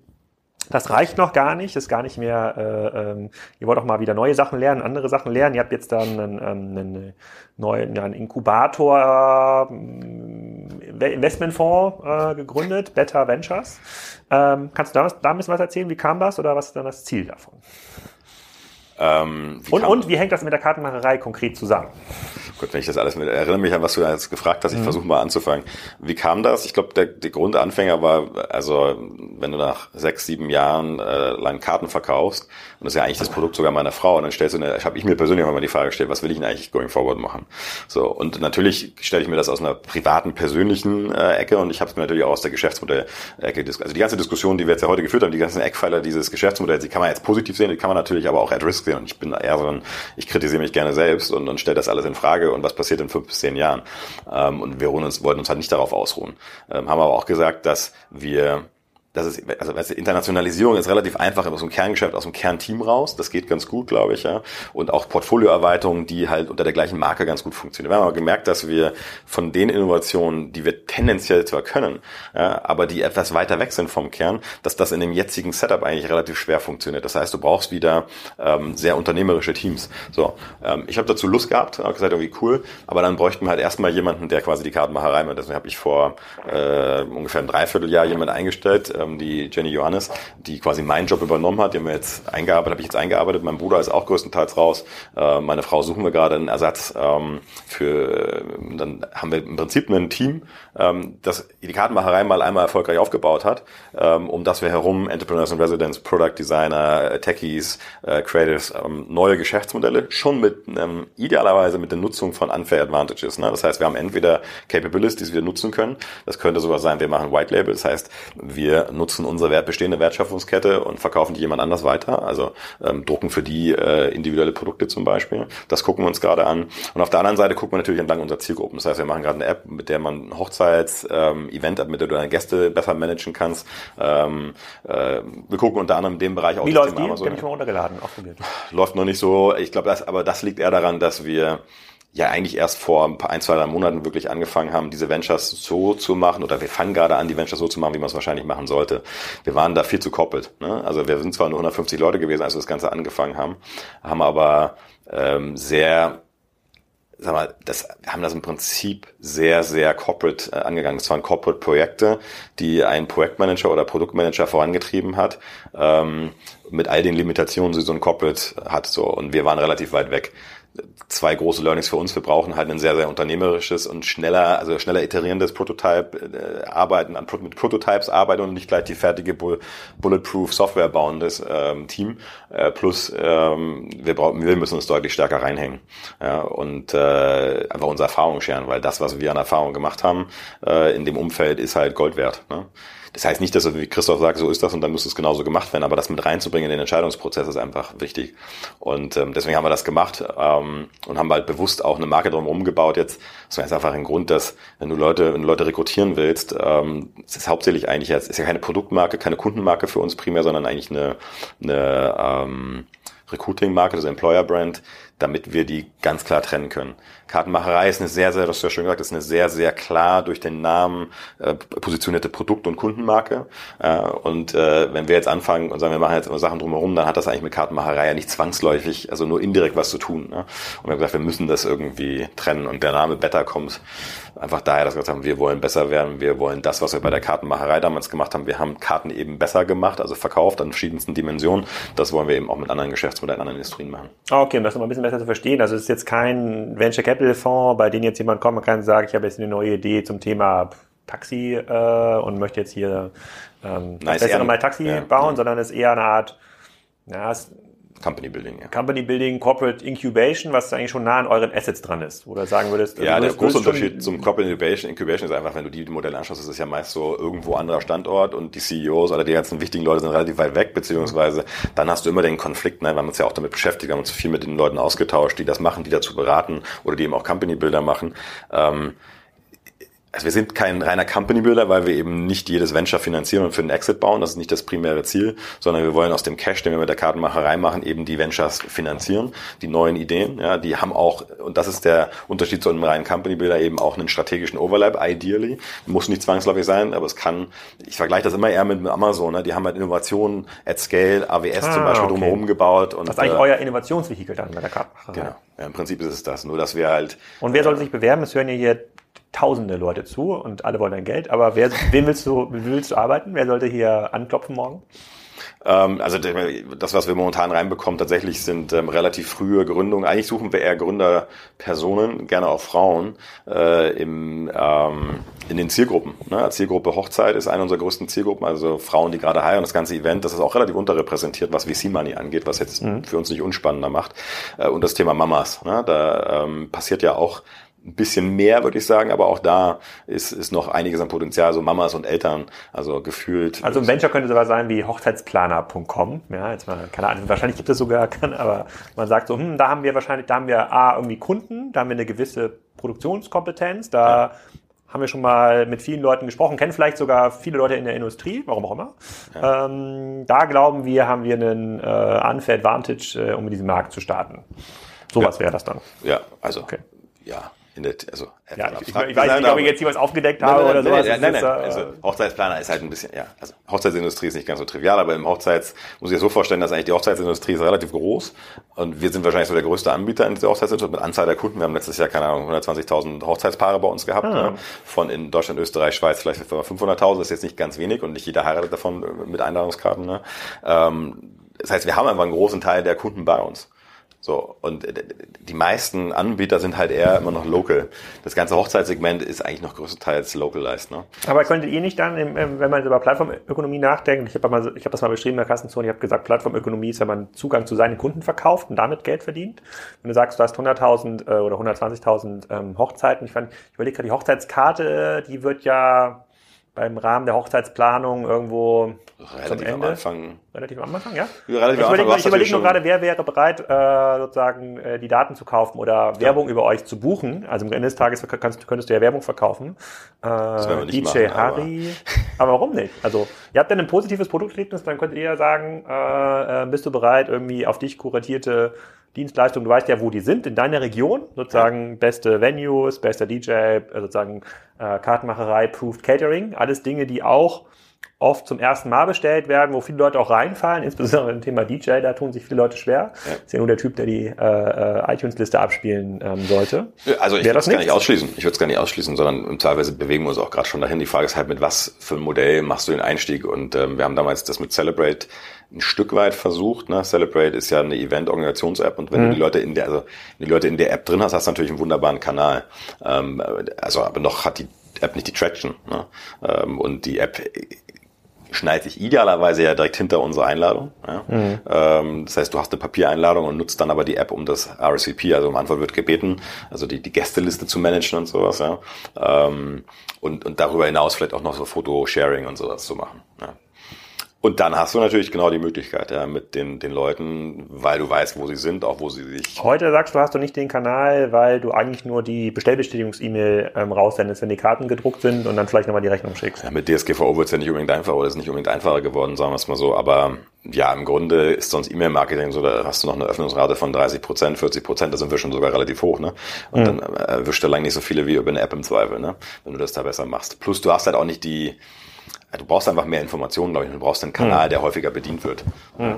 das reicht noch gar nicht, ist gar nicht mehr, äh, ähm, ihr wollt auch mal wieder neue Sachen lernen, andere Sachen lernen. Ihr habt jetzt dann einen, ähm, einen neuen ja, einen Inkubator, äh, Investmentfonds äh, gegründet, Beta Ventures. Ähm, kannst du da, da ein bisschen was erzählen? Wie kam das oder was ist dann das Ziel davon? Ähm, und, und wie hängt das mit der Kartenmacherei konkret zusammen? Gut, wenn ich das alles mit, erinnere mich an, was du jetzt gefragt hast, ich mhm. versuche mal anzufangen. Wie kam das? Ich glaube, der, der Grundanfänger war, also wenn du nach sechs, sieben Jahren äh, lang Karten verkaufst, und das ist ja eigentlich das Produkt sogar meiner Frau, und dann stellst du habe ich mir persönlich auch mal die Frage gestellt, was will ich denn eigentlich going forward machen? So, und natürlich stelle ich mir das aus einer privaten, persönlichen äh, Ecke und ich habe es mir natürlich auch aus der Geschäftsmodell-Ecke, also die ganze Diskussion, die wir jetzt ja heute geführt haben, die ganzen Eckpfeiler dieses Geschäftsmodells, die kann man jetzt positiv sehen, die kann man natürlich aber auch at risk sehen und ich bin eher so ein, ich kritisiere mich gerne selbst und, und stelle das alles in Frage und was passiert in fünf bis zehn Jahren. Ähm, und wir uns, wollten uns halt nicht darauf ausruhen. Ähm, haben aber auch gesagt, dass wir das ist, also weißt du, Internationalisierung ist relativ einfach aus dem Kerngeschäft, aus dem Kernteam raus. Das geht ganz gut, glaube ich, ja. Und auch Portfolioerweiterungen, die halt unter der gleichen Marke ganz gut funktionieren. Wir haben aber gemerkt, dass wir von den Innovationen, die wir tendenziell zwar können, ja, aber die etwas weiter weg sind vom Kern, dass das in dem jetzigen Setup eigentlich relativ schwer funktioniert. Das heißt, du brauchst wieder ähm, sehr unternehmerische Teams. So, ähm, ich habe dazu Lust gehabt, habe gesagt, irgendwie cool, aber dann bräuchten wir halt erstmal jemanden, der quasi die Kartenmacherei macht. Deswegen habe ich vor äh, ungefähr ein Dreivierteljahr jemanden eingestellt, ähm, die Jenny Johannes, die quasi meinen Job übernommen hat. Die haben wir jetzt eingearbeitet, habe ich jetzt eingearbeitet. Mein Bruder ist auch größtenteils raus. Äh, meine Frau suchen wir gerade einen Ersatz ähm, für. Dann haben wir im Prinzip ein Team, ähm, das die Kartenmacherei mal einmal erfolgreich aufgebaut hat, ähm, um das wir herum Entrepreneurs and Residents, Product Designer, Techies, äh, Creatives, ähm, neue Geschäftsmodelle, schon mit ähm, idealerweise mit der Nutzung von Unfair Advantages. Ne? Das heißt, wir haben entweder Capabilities, die wir nutzen können. Das könnte sogar sein, wir machen White Label. Das heißt, wir nutzen unsere Wert, bestehende Wertschöpfungskette und verkaufen die jemand anders weiter. Also ähm, drucken für die äh, individuelle Produkte zum Beispiel. Das gucken wir uns gerade an. Und auf der anderen Seite gucken wir natürlich entlang unserer Zielgruppen. Das heißt, wir machen gerade eine App, mit der man Hochzeits-Event-App, ähm, mit der du deine Gäste besser managen kannst. Ähm, äh, wir gucken unter anderem in dem Bereich auch Wie läuft Thema die? Amazon. Den ich mal runtergeladen, ausprobiert. Läuft noch nicht so. Ich glaube, das, aber das liegt eher daran, dass wir ja eigentlich erst vor ein, paar, ein, zwei, drei Monaten wirklich angefangen haben, diese Ventures so zu machen, oder wir fangen gerade an, die Ventures so zu machen, wie man es wahrscheinlich machen sollte. Wir waren da viel zu koppelt. Ne? Also wir sind zwar nur 150 Leute gewesen, als wir das Ganze angefangen haben, haben aber ähm, sehr sag mal, das haben das im Prinzip sehr, sehr corporate äh, angegangen. Das waren Corporate-Projekte, die ein Projektmanager oder Produktmanager vorangetrieben hat, ähm, mit all den Limitationen, die so ein Corporate hat. So und wir waren relativ weit weg. Zwei große Learnings für uns. Wir brauchen halt ein sehr, sehr unternehmerisches und schneller, also schneller iterierendes Prototype, äh, arbeiten, an, mit Prototypes arbeiten und nicht gleich die fertige Bulletproof Software bauendes ähm, Team. Äh, plus ähm, wir, brauchen, wir müssen uns deutlich stärker reinhängen ja, und äh, einfach unsere Erfahrungen scheren, weil das, was wir an Erfahrung gemacht haben äh, in dem Umfeld, ist halt Gold wert. Ne? Das heißt nicht, dass, wie Christoph sagt, so ist das und dann muss es genauso gemacht werden, aber das mit reinzubringen in den Entscheidungsprozess ist einfach wichtig. Und ähm, deswegen haben wir das gemacht ähm, und haben halt bewusst auch eine Marke drumherum gebaut. Jetzt, das ist einfach ein Grund, dass wenn du Leute, wenn du Leute rekrutieren willst, ähm, es ist hauptsächlich eigentlich jetzt, ist ja keine Produktmarke, keine Kundenmarke für uns primär, sondern eigentlich eine, eine ähm, Recruiting-Marke, also Employer-Brand, damit wir die ganz klar trennen können. Kartenmacherei ist eine sehr, sehr, das hast du ja schon gesagt, ist eine sehr, sehr klar durch den Namen äh, positionierte Produkt- und Kundenmarke. Äh, und äh, wenn wir jetzt anfangen und sagen, wir machen jetzt immer Sachen drumherum, dann hat das eigentlich mit Kartenmacherei ja nicht zwangsläufig, also nur indirekt was zu tun. Ne? Und wir haben gesagt, wir müssen das irgendwie trennen. Und der Name Better kommt einfach daher, dass wir gesagt haben, wir wollen besser werden, wir wollen das, was wir bei der Kartenmacherei damals gemacht haben, wir haben Karten eben besser gemacht, also verkauft an verschiedensten Dimensionen. Das wollen wir eben auch mit anderen Geschäftsmodellen, anderen Industrien machen. Okay, um das noch ein bisschen besser zu verstehen. Also es ist jetzt kein Venture Capital Capital Fonds, bei denen jetzt jemand kommt, man kann sagen, ich habe jetzt eine neue Idee zum Thema Taxi äh, und möchte jetzt hier ähm, Nein, bessere mal Taxi ja, bauen, ja. sondern es ist eher eine Art, ja, es, Company Building, ja. Company Building, Corporate Incubation, was eigentlich schon nah an euren Assets dran ist. Oder sagen würdest Ja, der große Unterschied zum Corporate Incubation, Incubation ist einfach, wenn du die Modelle anschaust, ist es ja meist so irgendwo anderer Standort und die CEOs oder die ganzen wichtigen Leute sind relativ weit weg, beziehungsweise dann hast du immer den Konflikt, ne? wir haben uns ja auch damit beschäftigt, wir haben uns viel mit den Leuten ausgetauscht, die das machen, die dazu beraten oder die eben auch Company Builder machen. Ähm, also wir sind kein reiner Company Builder, weil wir eben nicht jedes Venture finanzieren und für den Exit bauen. Das ist nicht das primäre Ziel, sondern wir wollen aus dem Cash, den wir mit der Kartenmacherei machen, eben die Ventures finanzieren, die neuen Ideen. Ja, die haben auch, und das ist der Unterschied zu einem reinen Company Builder, eben auch einen strategischen Overlap, ideally. Muss nicht zwangsläufig sein, aber es kann, ich vergleiche das immer eher mit Amazon, ne? die haben halt Innovationen at scale, AWS ah, zum Beispiel okay. drumherum gebaut. Und, das ist eigentlich äh, euer Innovationsvehikel dann bei der Kartenmacherei. Genau. Ja, Im Prinzip ist es das. Nur, dass wir halt. Und wer soll sich bewerben? Es hören ja hier tausende Leute zu und alle wollen dein Geld. Aber wer, wen willst du, willst du arbeiten? Wer sollte hier anklopfen morgen? Ähm, also das, was wir momentan reinbekommen, tatsächlich sind ähm, relativ frühe Gründungen. Eigentlich suchen wir eher Gründerpersonen, gerne auch Frauen, äh, im, ähm, in den Zielgruppen. Ne? Zielgruppe Hochzeit ist eine unserer größten Zielgruppen, also Frauen, die gerade heiraten. Das ganze Event, das ist auch relativ unterrepräsentiert, was VC Money angeht, was jetzt mhm. für uns nicht unspannender macht. Äh, und das Thema Mamas. Ne? Da ähm, passiert ja auch ein bisschen mehr, würde ich sagen, aber auch da ist, ist noch einiges an Potenzial, so Mamas und Eltern, also gefühlt. Also ein Venture könnte sowas sein wie hochzeitsplaner.com, ja, jetzt mal, keine Ahnung, wahrscheinlich gibt es sogar, aber man sagt so, hm, da haben wir wahrscheinlich, da haben wir A, irgendwie Kunden, da haben wir eine gewisse Produktionskompetenz, da ja. haben wir schon mal mit vielen Leuten gesprochen, kennen vielleicht sogar viele Leute in der Industrie, warum auch immer. Ja. Ähm, da glauben wir, haben wir einen äh, Unfair Advantage, äh, um in diesen Markt zu starten. Sowas ja. wäre das dann. Ja, also okay. ja, in der, also, ja, ich, ich, ich weiß nicht, ob ich jetzt hier was aufgedeckt habe nein, nein, oder sowas. Nein, nein, nein. Also, Hochzeitsplaner ist halt ein bisschen, ja, also Hochzeitsindustrie ist nicht ganz so trivial, aber im Hochzeits, muss ich so vorstellen, dass eigentlich die Hochzeitsindustrie ist relativ groß und wir sind wahrscheinlich so der größte Anbieter in der Hochzeitsindustrie mit Anzahl der Kunden. Wir haben letztes Jahr, keine Ahnung, 120.000 Hochzeitspaare bei uns gehabt, ah. ne? von in Deutschland, Österreich, Schweiz vielleicht 500.000, das ist jetzt nicht ganz wenig und nicht jeder heiratet davon mit Einladungskarten. Ne? Ähm, das heißt, wir haben einfach einen großen Teil der Kunden bei uns. So, und äh, die meisten Anbieter sind halt eher immer noch local. Das ganze Hochzeitssegment ist eigentlich noch größtenteils localized. Ne? Aber könntet ihr nicht dann, wenn man über Plattformökonomie nachdenkt, ich habe hab das mal beschrieben in der Kassenzone, ich habe gesagt, Plattformökonomie ist, wenn man Zugang zu seinen Kunden verkauft und damit Geld verdient. Wenn du sagst, du hast 100.000 äh, oder 120.000 ähm, Hochzeiten, ich, fand, ich überlege gerade, die Hochzeitskarte, die wird ja beim Rahmen der Hochzeitsplanung irgendwo relativ am Anfang. Relativ am Anfang, ja. Relativ ich überlege, ich überlege nur gerade, wer wäre bereit, äh, sozusagen äh, die Daten zu kaufen oder Werbung ja. über euch zu buchen. Also am Ende des Tages kannst, könntest du ja Werbung verkaufen. Äh, DJ machen, Harry. Aber. aber warum nicht? Also ihr habt dann ein positives Produkterlebnis, dann könntet ihr ja sagen, äh, äh, bist du bereit, irgendwie auf dich kuratierte Dienstleistungen, du weißt ja, wo die sind, in deiner Region, sozusagen beste Venues, bester DJ, äh, sozusagen äh, Kartenmacherei, Proved Catering, alles Dinge, die auch oft zum ersten Mal bestellt werden, wo viele Leute auch reinfallen, insbesondere im Thema DJ, da tun sich viele Leute schwer. Ja. Ist ja nur der Typ, der die äh, äh, iTunes-Liste abspielen ähm, sollte. Also ich würde es gar nicht ausschließen. Ich würde es gar nicht ausschließen, sondern im Teilweise bewegen wir uns auch gerade schon dahin. Die Frage ist halt, mit was für ein Modell machst du den Einstieg? Und ähm, wir haben damals das mit Celebrate ein Stück weit versucht. Ne? Celebrate ist ja eine Event-Organisations-App und wenn mhm. du die Leute in der, also die Leute in der App drin hast, hast du natürlich einen wunderbaren Kanal. Ähm, also aber noch hat die App nicht die Traction. Ne? Ähm, und die App schneidet sich idealerweise ja direkt hinter unsere Einladung. Ja? Mhm. Ähm, das heißt, du hast eine Papiereinladung und nutzt dann aber die App, um das RSVP, also um Antwort wird gebeten, also die, die Gästeliste zu managen und sowas. Ja? Ähm, und, und darüber hinaus vielleicht auch noch so Foto-Sharing und sowas zu machen. Ja? Und dann hast du natürlich genau die Möglichkeit, ja, mit den, den Leuten, weil du weißt, wo sie sind, auch wo sie sich. Heute sagst du, hast du nicht den Kanal, weil du eigentlich nur die Bestellbestätigungs-E-Mail ähm, raussendest, wenn die Karten gedruckt sind und dann vielleicht nochmal die Rechnung schickst. Ja, mit DSGVO wird es ja nicht unbedingt einfacher oder ist nicht unbedingt einfacher geworden, sagen wir es mal so. Aber ja, im Grunde ist sonst E-Mail-Marketing so, da hast du noch eine Öffnungsrate von 30 Prozent, 40 Prozent, da sind wir schon sogar relativ hoch, ne? Und mhm. dann erwischt er lang nicht so viele wie über eine App im Zweifel, ne? Wenn du das da besser machst. Plus du hast halt auch nicht die, du brauchst einfach mehr Informationen, glaube ich. Du brauchst einen Kanal, mhm. der häufiger bedient wird. Mhm.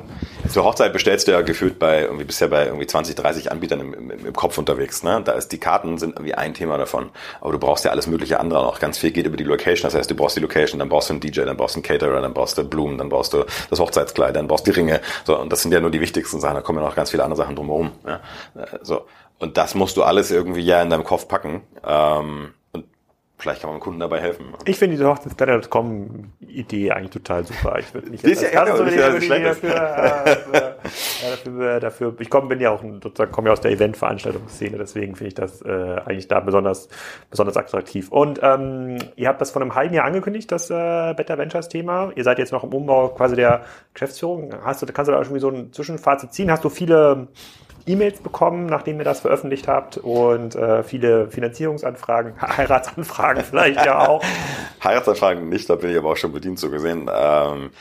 Zur Hochzeit bestellst du ja gefühlt bei irgendwie bisher bei irgendwie 20, 30 Anbietern im, im, im, Kopf unterwegs. Ne? Da ist die Karten sind irgendwie ein Thema davon. Aber du brauchst ja alles mögliche andere noch. Ganz viel geht über die Location. Das heißt, du brauchst die Location, dann brauchst du einen DJ, dann brauchst du einen Caterer, dann brauchst du Blumen, dann brauchst du das Hochzeitskleid, dann brauchst du die Ringe. So, und das sind ja nur die wichtigsten Sachen. Da kommen ja noch ganz viele andere Sachen drumherum. Ja? So. Und das musst du alles irgendwie ja in deinem Kopf packen. Ähm, Vielleicht kann man Kunden dabei helfen. Ich finde diese Hochzeitsplanet.com-Idee eigentlich total super. Ich würde nicht das ist ja so dafür, äh, dafür, dafür, ich komme, bin ja auch sozusagen komme ja aus der Eventveranstaltungsszene, deswegen finde ich das äh, eigentlich da besonders besonders attraktiv. Und ähm, ihr habt das vor einem halben Jahr angekündigt, das äh, Better Ventures Thema. Ihr seid jetzt noch im Umbau quasi der Geschäftsführung. Hast du, kannst du da irgendwie so ein Zwischenfazit ziehen? Hast du viele E-Mails bekommen, nachdem ihr das veröffentlicht habt und äh, viele Finanzierungsanfragen, Heiratsanfragen vielleicht ja auch. Heiratsanfragen nicht, da bin ich aber auch schon bedient so gesehen. Ähm,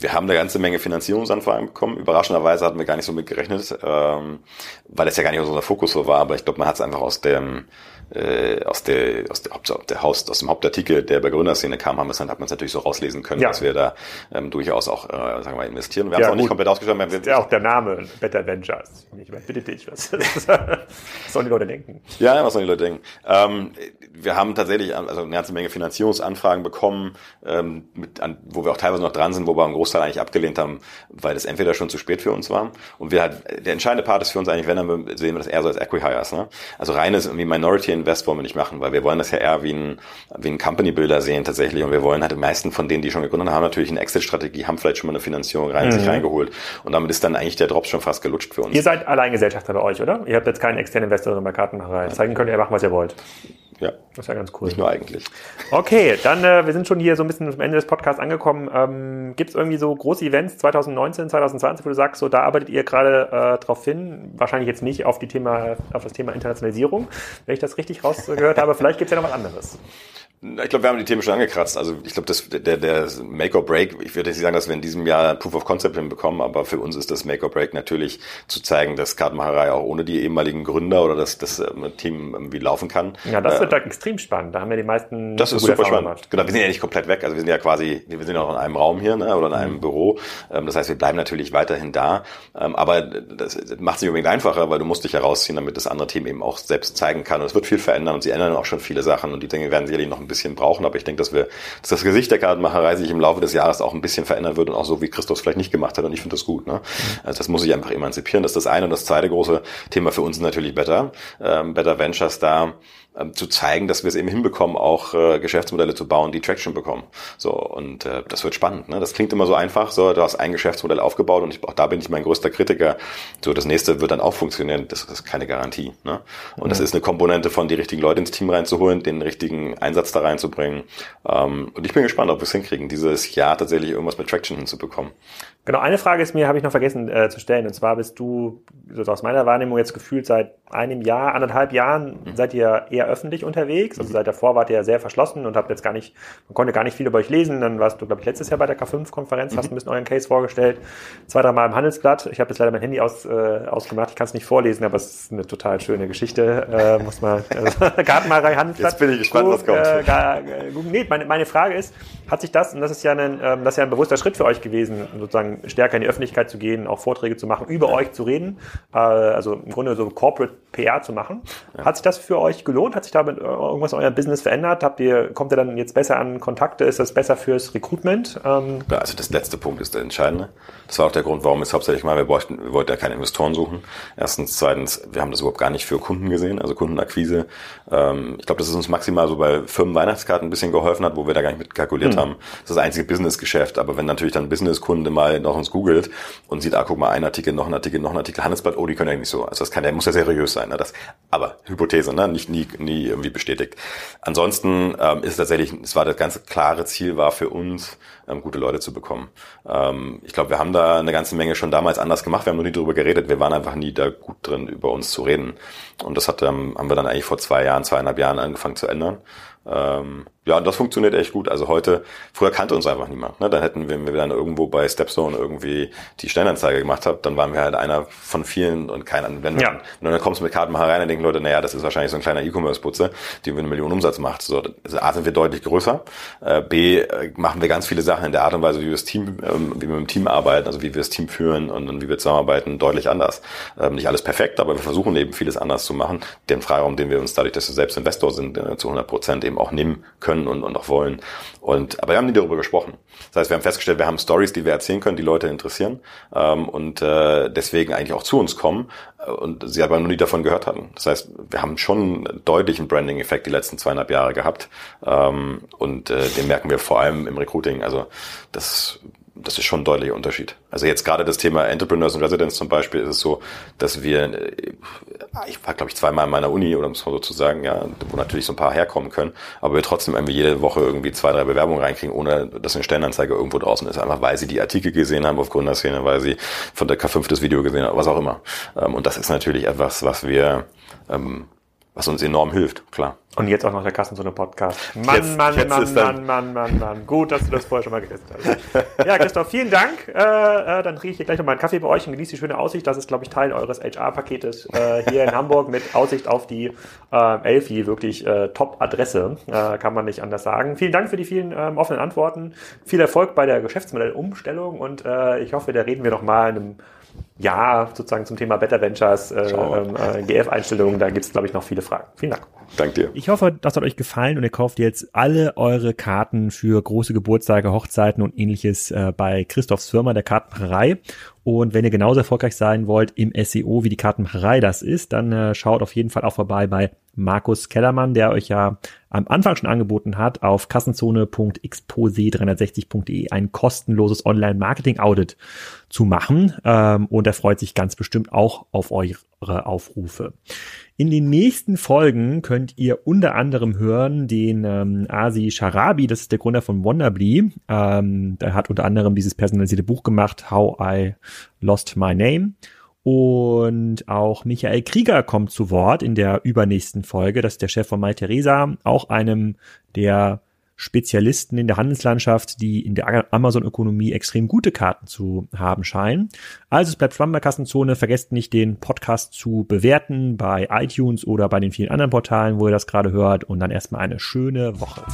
wir haben eine ganze Menge Finanzierungsanfragen bekommen. Überraschenderweise hatten wir gar nicht so mit gerechnet, ähm, weil das ja gar nicht unser Fokus so war. Aber ich glaube, man hat es einfach aus dem äh, aus der aus der, Haupt, der Haus, aus dem Hauptartikel, der bei Gründerszene kam, haben wir dann hat man es natürlich so rauslesen können, ja. dass wir da ähm, durchaus auch äh, sagen wir mal investieren. Wir ja, haben es auch nicht komplett ausgeschrieben. Das ist ja auch der Name Better Ventures. Ich meine, bitte dich, was, was sollen die Leute denken? Ja, was sollen die Leute denken? Ähm, wir haben tatsächlich also eine ganze Menge Finanzierungsanfragen bekommen, ähm, mit, an, wo wir auch teilweise noch dran sind, wo wir einen Großteil eigentlich abgelehnt haben, weil das entweder schon zu spät für uns war und wir halt der entscheidende Part ist für uns eigentlich, wenn dann sehen wir das eher so als Equihires, ne? Also reines irgendwie Minority Invest wollen wir nicht machen, weil wir wollen das ja eher wie ein, wie ein Company Builder sehen tatsächlich und wir wollen halt die meisten von denen, die schon gegründet haben, natürlich eine Exit-Strategie, haben vielleicht schon mal eine Finanzierung rein, mhm. sich reingeholt und damit ist dann eigentlich der Drops schon fast gelutscht für uns. Ihr seid Alleingesellschafter bei euch, oder? Ihr habt jetzt keinen externen Investor bei Kartenmacherei. Zeigen könnt ihr machen, was ihr wollt. Ja. Das ist ja ganz cool. Nicht nur eigentlich. Okay, dann äh, wir sind schon hier so ein bisschen am Ende des Podcasts angekommen. Ähm, Gibt es irgendwie so große Events 2019, 2020, wo du sagst, so da arbeitet ihr gerade äh, drauf hin? Wahrscheinlich jetzt nicht auf die Thema, auf das Thema Internationalisierung, wenn ich das richtig rausgehört habe. Vielleicht gibt es ja noch was anderes. Ich glaube, wir haben die Themen schon angekratzt. Also ich glaube, das der, der Make or Break, ich würde nicht sagen, dass wir in diesem Jahr Proof of Concept hinbekommen, aber für uns ist das Make or Break natürlich zu zeigen, dass Kartenmacherei auch ohne die ehemaligen Gründer oder dass das ähm, Team irgendwie laufen kann. Ja, das wird äh, extrem spannend. Da haben wir die meisten. Das ist super spannend. Gemacht. Genau, wir sind ja nicht komplett weg. Also wir sind ja quasi, wir sind ja auch in einem Raum hier ne, oder in einem mhm. Büro. Ähm, das heißt, wir bleiben natürlich weiterhin da. Ähm, aber das macht es nicht unbedingt einfacher, weil du musst dich herausziehen, damit das andere Team eben auch selbst zeigen kann. Und es wird viel verändern und sie ändern auch schon viele Sachen und die Dinge werden sicherlich noch ein bisschen brauchen. Aber ich denke, dass wir, dass das Gesicht der Kartenmacherei sich im Laufe des Jahres auch ein bisschen verändern wird und auch so, wie Christus vielleicht nicht gemacht hat. Und ich finde das gut. Ne? Also das muss sich einfach emanzipieren. Das ist das eine. Und das zweite große Thema für uns ist natürlich Better. Ähm, Better Ventures da ähm, zu zeigen, dass wir es eben hinbekommen, auch äh, Geschäftsmodelle zu bauen, die Traction bekommen. So und äh, das wird spannend. Ne? Das klingt immer so einfach. So, du hast ein Geschäftsmodell aufgebaut und ich, auch da bin ich mein größter Kritiker. So, das nächste wird dann auch funktionieren. Das, das ist keine Garantie. Ne? Und mhm. das ist eine Komponente von die richtigen Leute ins Team reinzuholen, den richtigen Einsatz da reinzubringen. Ähm, und ich bin gespannt, ob wir es hinkriegen, dieses Jahr tatsächlich irgendwas mit Traction hinzubekommen. Genau, eine Frage ist mir, habe ich noch vergessen äh, zu stellen. Und zwar bist du, so aus meiner Wahrnehmung jetzt gefühlt seit einem Jahr, anderthalb Jahren, mhm. seid ihr eher öffentlich unterwegs. Also mhm. seit davor wart ihr ja sehr verschlossen und habt jetzt gar nicht, man konnte gar nicht viel über euch lesen. Dann warst du, glaube ich, letztes Jahr bei der K5-Konferenz, mhm. hast ein bisschen euren Case vorgestellt. Zwei, drei Mal im Handelsblatt. Ich habe jetzt leider mein Handy aus, äh, ausgemacht. Ich kann es nicht vorlesen, aber es ist eine total schöne Geschichte. Äh, muss man, also, Gartenmalerei, Handelsblatt. Jetzt bin ich gespannt, was kommt. Äh, gar, nee, meine, meine Frage ist, Hat sich das, und das ist ja ein, ähm, das ist ja ein bewusster Schritt für euch gewesen, sozusagen stärker in die Öffentlichkeit zu gehen, auch Vorträge zu machen, über euch zu reden, äh, also im Grunde so Corporate PR zu machen. Ja. Hat sich das für euch gelohnt? Hat sich damit irgendwas in eurem Business verändert? Habt ihr, kommt ihr dann jetzt besser an Kontakte? Ist das besser fürs Recruitment? Ähm ja, also das letzte Punkt ist der entscheidende. Das war auch der Grund, warum es hauptsächlich mal, wir, bräuchten, wir wollten ja keine Investoren suchen. Erstens, zweitens, wir haben das überhaupt gar nicht für Kunden gesehen, also Kundenakquise. Ähm, ich glaube, das ist uns maximal so bei Firmen Weihnachtskarten ein bisschen geholfen hat, wo wir da gar nicht mit kalkuliert mhm. haben. Das ist das einzige Businessgeschäft. Aber wenn natürlich dann Businesskunde mal noch uns googelt und sieht, ah, guck mal, ein Artikel, noch ein Artikel, noch ein Artikel, Handelsblatt, oh, die können ja nicht so. Also das kann, der muss ja seriös sein. Ne? Das, aber Hypothese, ne? nicht nie, nie irgendwie bestätigt. Ansonsten ähm, ist tatsächlich, es war das ganz klare Ziel war für uns, ähm, gute Leute zu bekommen. Ähm, ich glaube, wir haben da eine ganze Menge schon damals anders gemacht. Wir haben noch nie darüber geredet. Wir waren einfach nie da gut drin, über uns zu reden. Und das hat, ähm, haben wir dann eigentlich vor zwei Jahren, zweieinhalb Jahren angefangen zu ändern. Ähm, ja, und das funktioniert echt gut. Also heute, früher kannte uns einfach niemand. Ne? Dann hätten wir, wenn wir dann irgendwo bei Stepstone irgendwie die Stellenanzeige gemacht haben, dann waren wir halt einer von vielen und keiner. Wenn, ja. wenn du dann kommst mit Kartenmacher rein, dann denken Leute, naja, das ist wahrscheinlich so ein kleiner E-Commerce-Putze, die eine Million Umsatz macht. So, also A sind wir deutlich größer. Äh, B äh, machen wir ganz viele Sachen in der Art und Weise, wie wir das Team, ähm, wie wir mit dem Team arbeiten, also wie wir das Team führen und, und wie wir zusammenarbeiten, deutlich anders. Ähm, nicht alles perfekt, aber wir versuchen eben vieles anders zu machen. Den Freiraum, den wir uns dadurch, dass wir selbst Investor sind, äh, zu 100 Prozent eben auch nehmen können und, und auch wollen. Und, aber wir haben nie darüber gesprochen. Das heißt, wir haben festgestellt, wir haben Stories, die wir erzählen können, die Leute interessieren ähm, und äh, deswegen eigentlich auch zu uns kommen äh, und sie aber noch nie davon gehört hatten. Das heißt, wir haben schon einen Branding-Effekt die letzten zweieinhalb Jahre gehabt ähm, und äh, den merken wir vor allem im Recruiting. Also das das ist schon ein deutlicher Unterschied. Also jetzt gerade das Thema Entrepreneurs and Residents zum Beispiel ist es so, dass wir, äh, ich war glaube ich zweimal in meiner Uni oder muss man sozusagen, ja, wo natürlich so ein paar herkommen können, aber wir trotzdem irgendwie jede Woche irgendwie zwei, drei Bewerbungen reinkriegen, ohne dass eine Stellenanzeige irgendwo draußen ist. Einfach weil sie die Artikel gesehen haben auf Gründerszene, weil sie von der K5 das Video gesehen haben, was auch immer. Ähm, und das ist natürlich etwas, was wir, ähm, was uns enorm hilft, klar. Und jetzt auch noch der Kassenzone-Podcast. Mann, jetzt, Mann, jetzt Mann, Mann, Mann, Mann, Mann. Gut, dass du das vorher schon mal getestet hast. Ja, Christoph, vielen Dank. Äh, äh, dann trinke ich hier gleich noch mal einen Kaffee bei euch und genieße die schöne Aussicht. Das ist, glaube ich, Teil eures HR-Paketes äh, hier in Hamburg mit Aussicht auf die äh, Elfi. Wirklich äh, Top-Adresse, äh, kann man nicht anders sagen. Vielen Dank für die vielen ähm, offenen Antworten. Viel Erfolg bei der Geschäftsmodellumstellung und ich hoffe, da reden wir noch mal in einem ja, sozusagen zum Thema Better Ventures, äh, äh, GF-Einstellungen, da gibt es, glaube ich, noch viele Fragen. Vielen Dank. Dank dir. Ich hoffe, das hat euch gefallen und ihr kauft jetzt alle eure Karten für große Geburtstage, Hochzeiten und ähnliches äh, bei Christophs Firma, der Kartenmacherei. Und wenn ihr genauso erfolgreich sein wollt im SEO, wie die Kartenmacherei das ist, dann äh, schaut auf jeden Fall auch vorbei bei Markus Kellermann, der euch ja am Anfang schon angeboten hat, auf kassenzone.expose360.de ein kostenloses Online-Marketing-Audit zu machen. Ähm, und er freut sich ganz bestimmt auch auf eure Aufrufe. In den nächsten Folgen könnt ihr unter anderem hören den ähm, Asi Sharabi, das ist der Gründer von Wonderbly. Ähm, der hat unter anderem dieses personalisierte Buch gemacht, How I Lost My Name. Und auch Michael Krieger kommt zu Wort in der übernächsten Folge. Das ist der Chef von Mai Theresa, auch einem der Spezialisten in der Handelslandschaft, die in der Amazon-Ökonomie extrem gute Karten zu haben scheinen. Also es bleibt spannend bei Kassenzone. Vergesst nicht, den Podcast zu bewerten bei iTunes oder bei den vielen anderen Portalen, wo ihr das gerade hört. Und dann erstmal eine schöne Woche.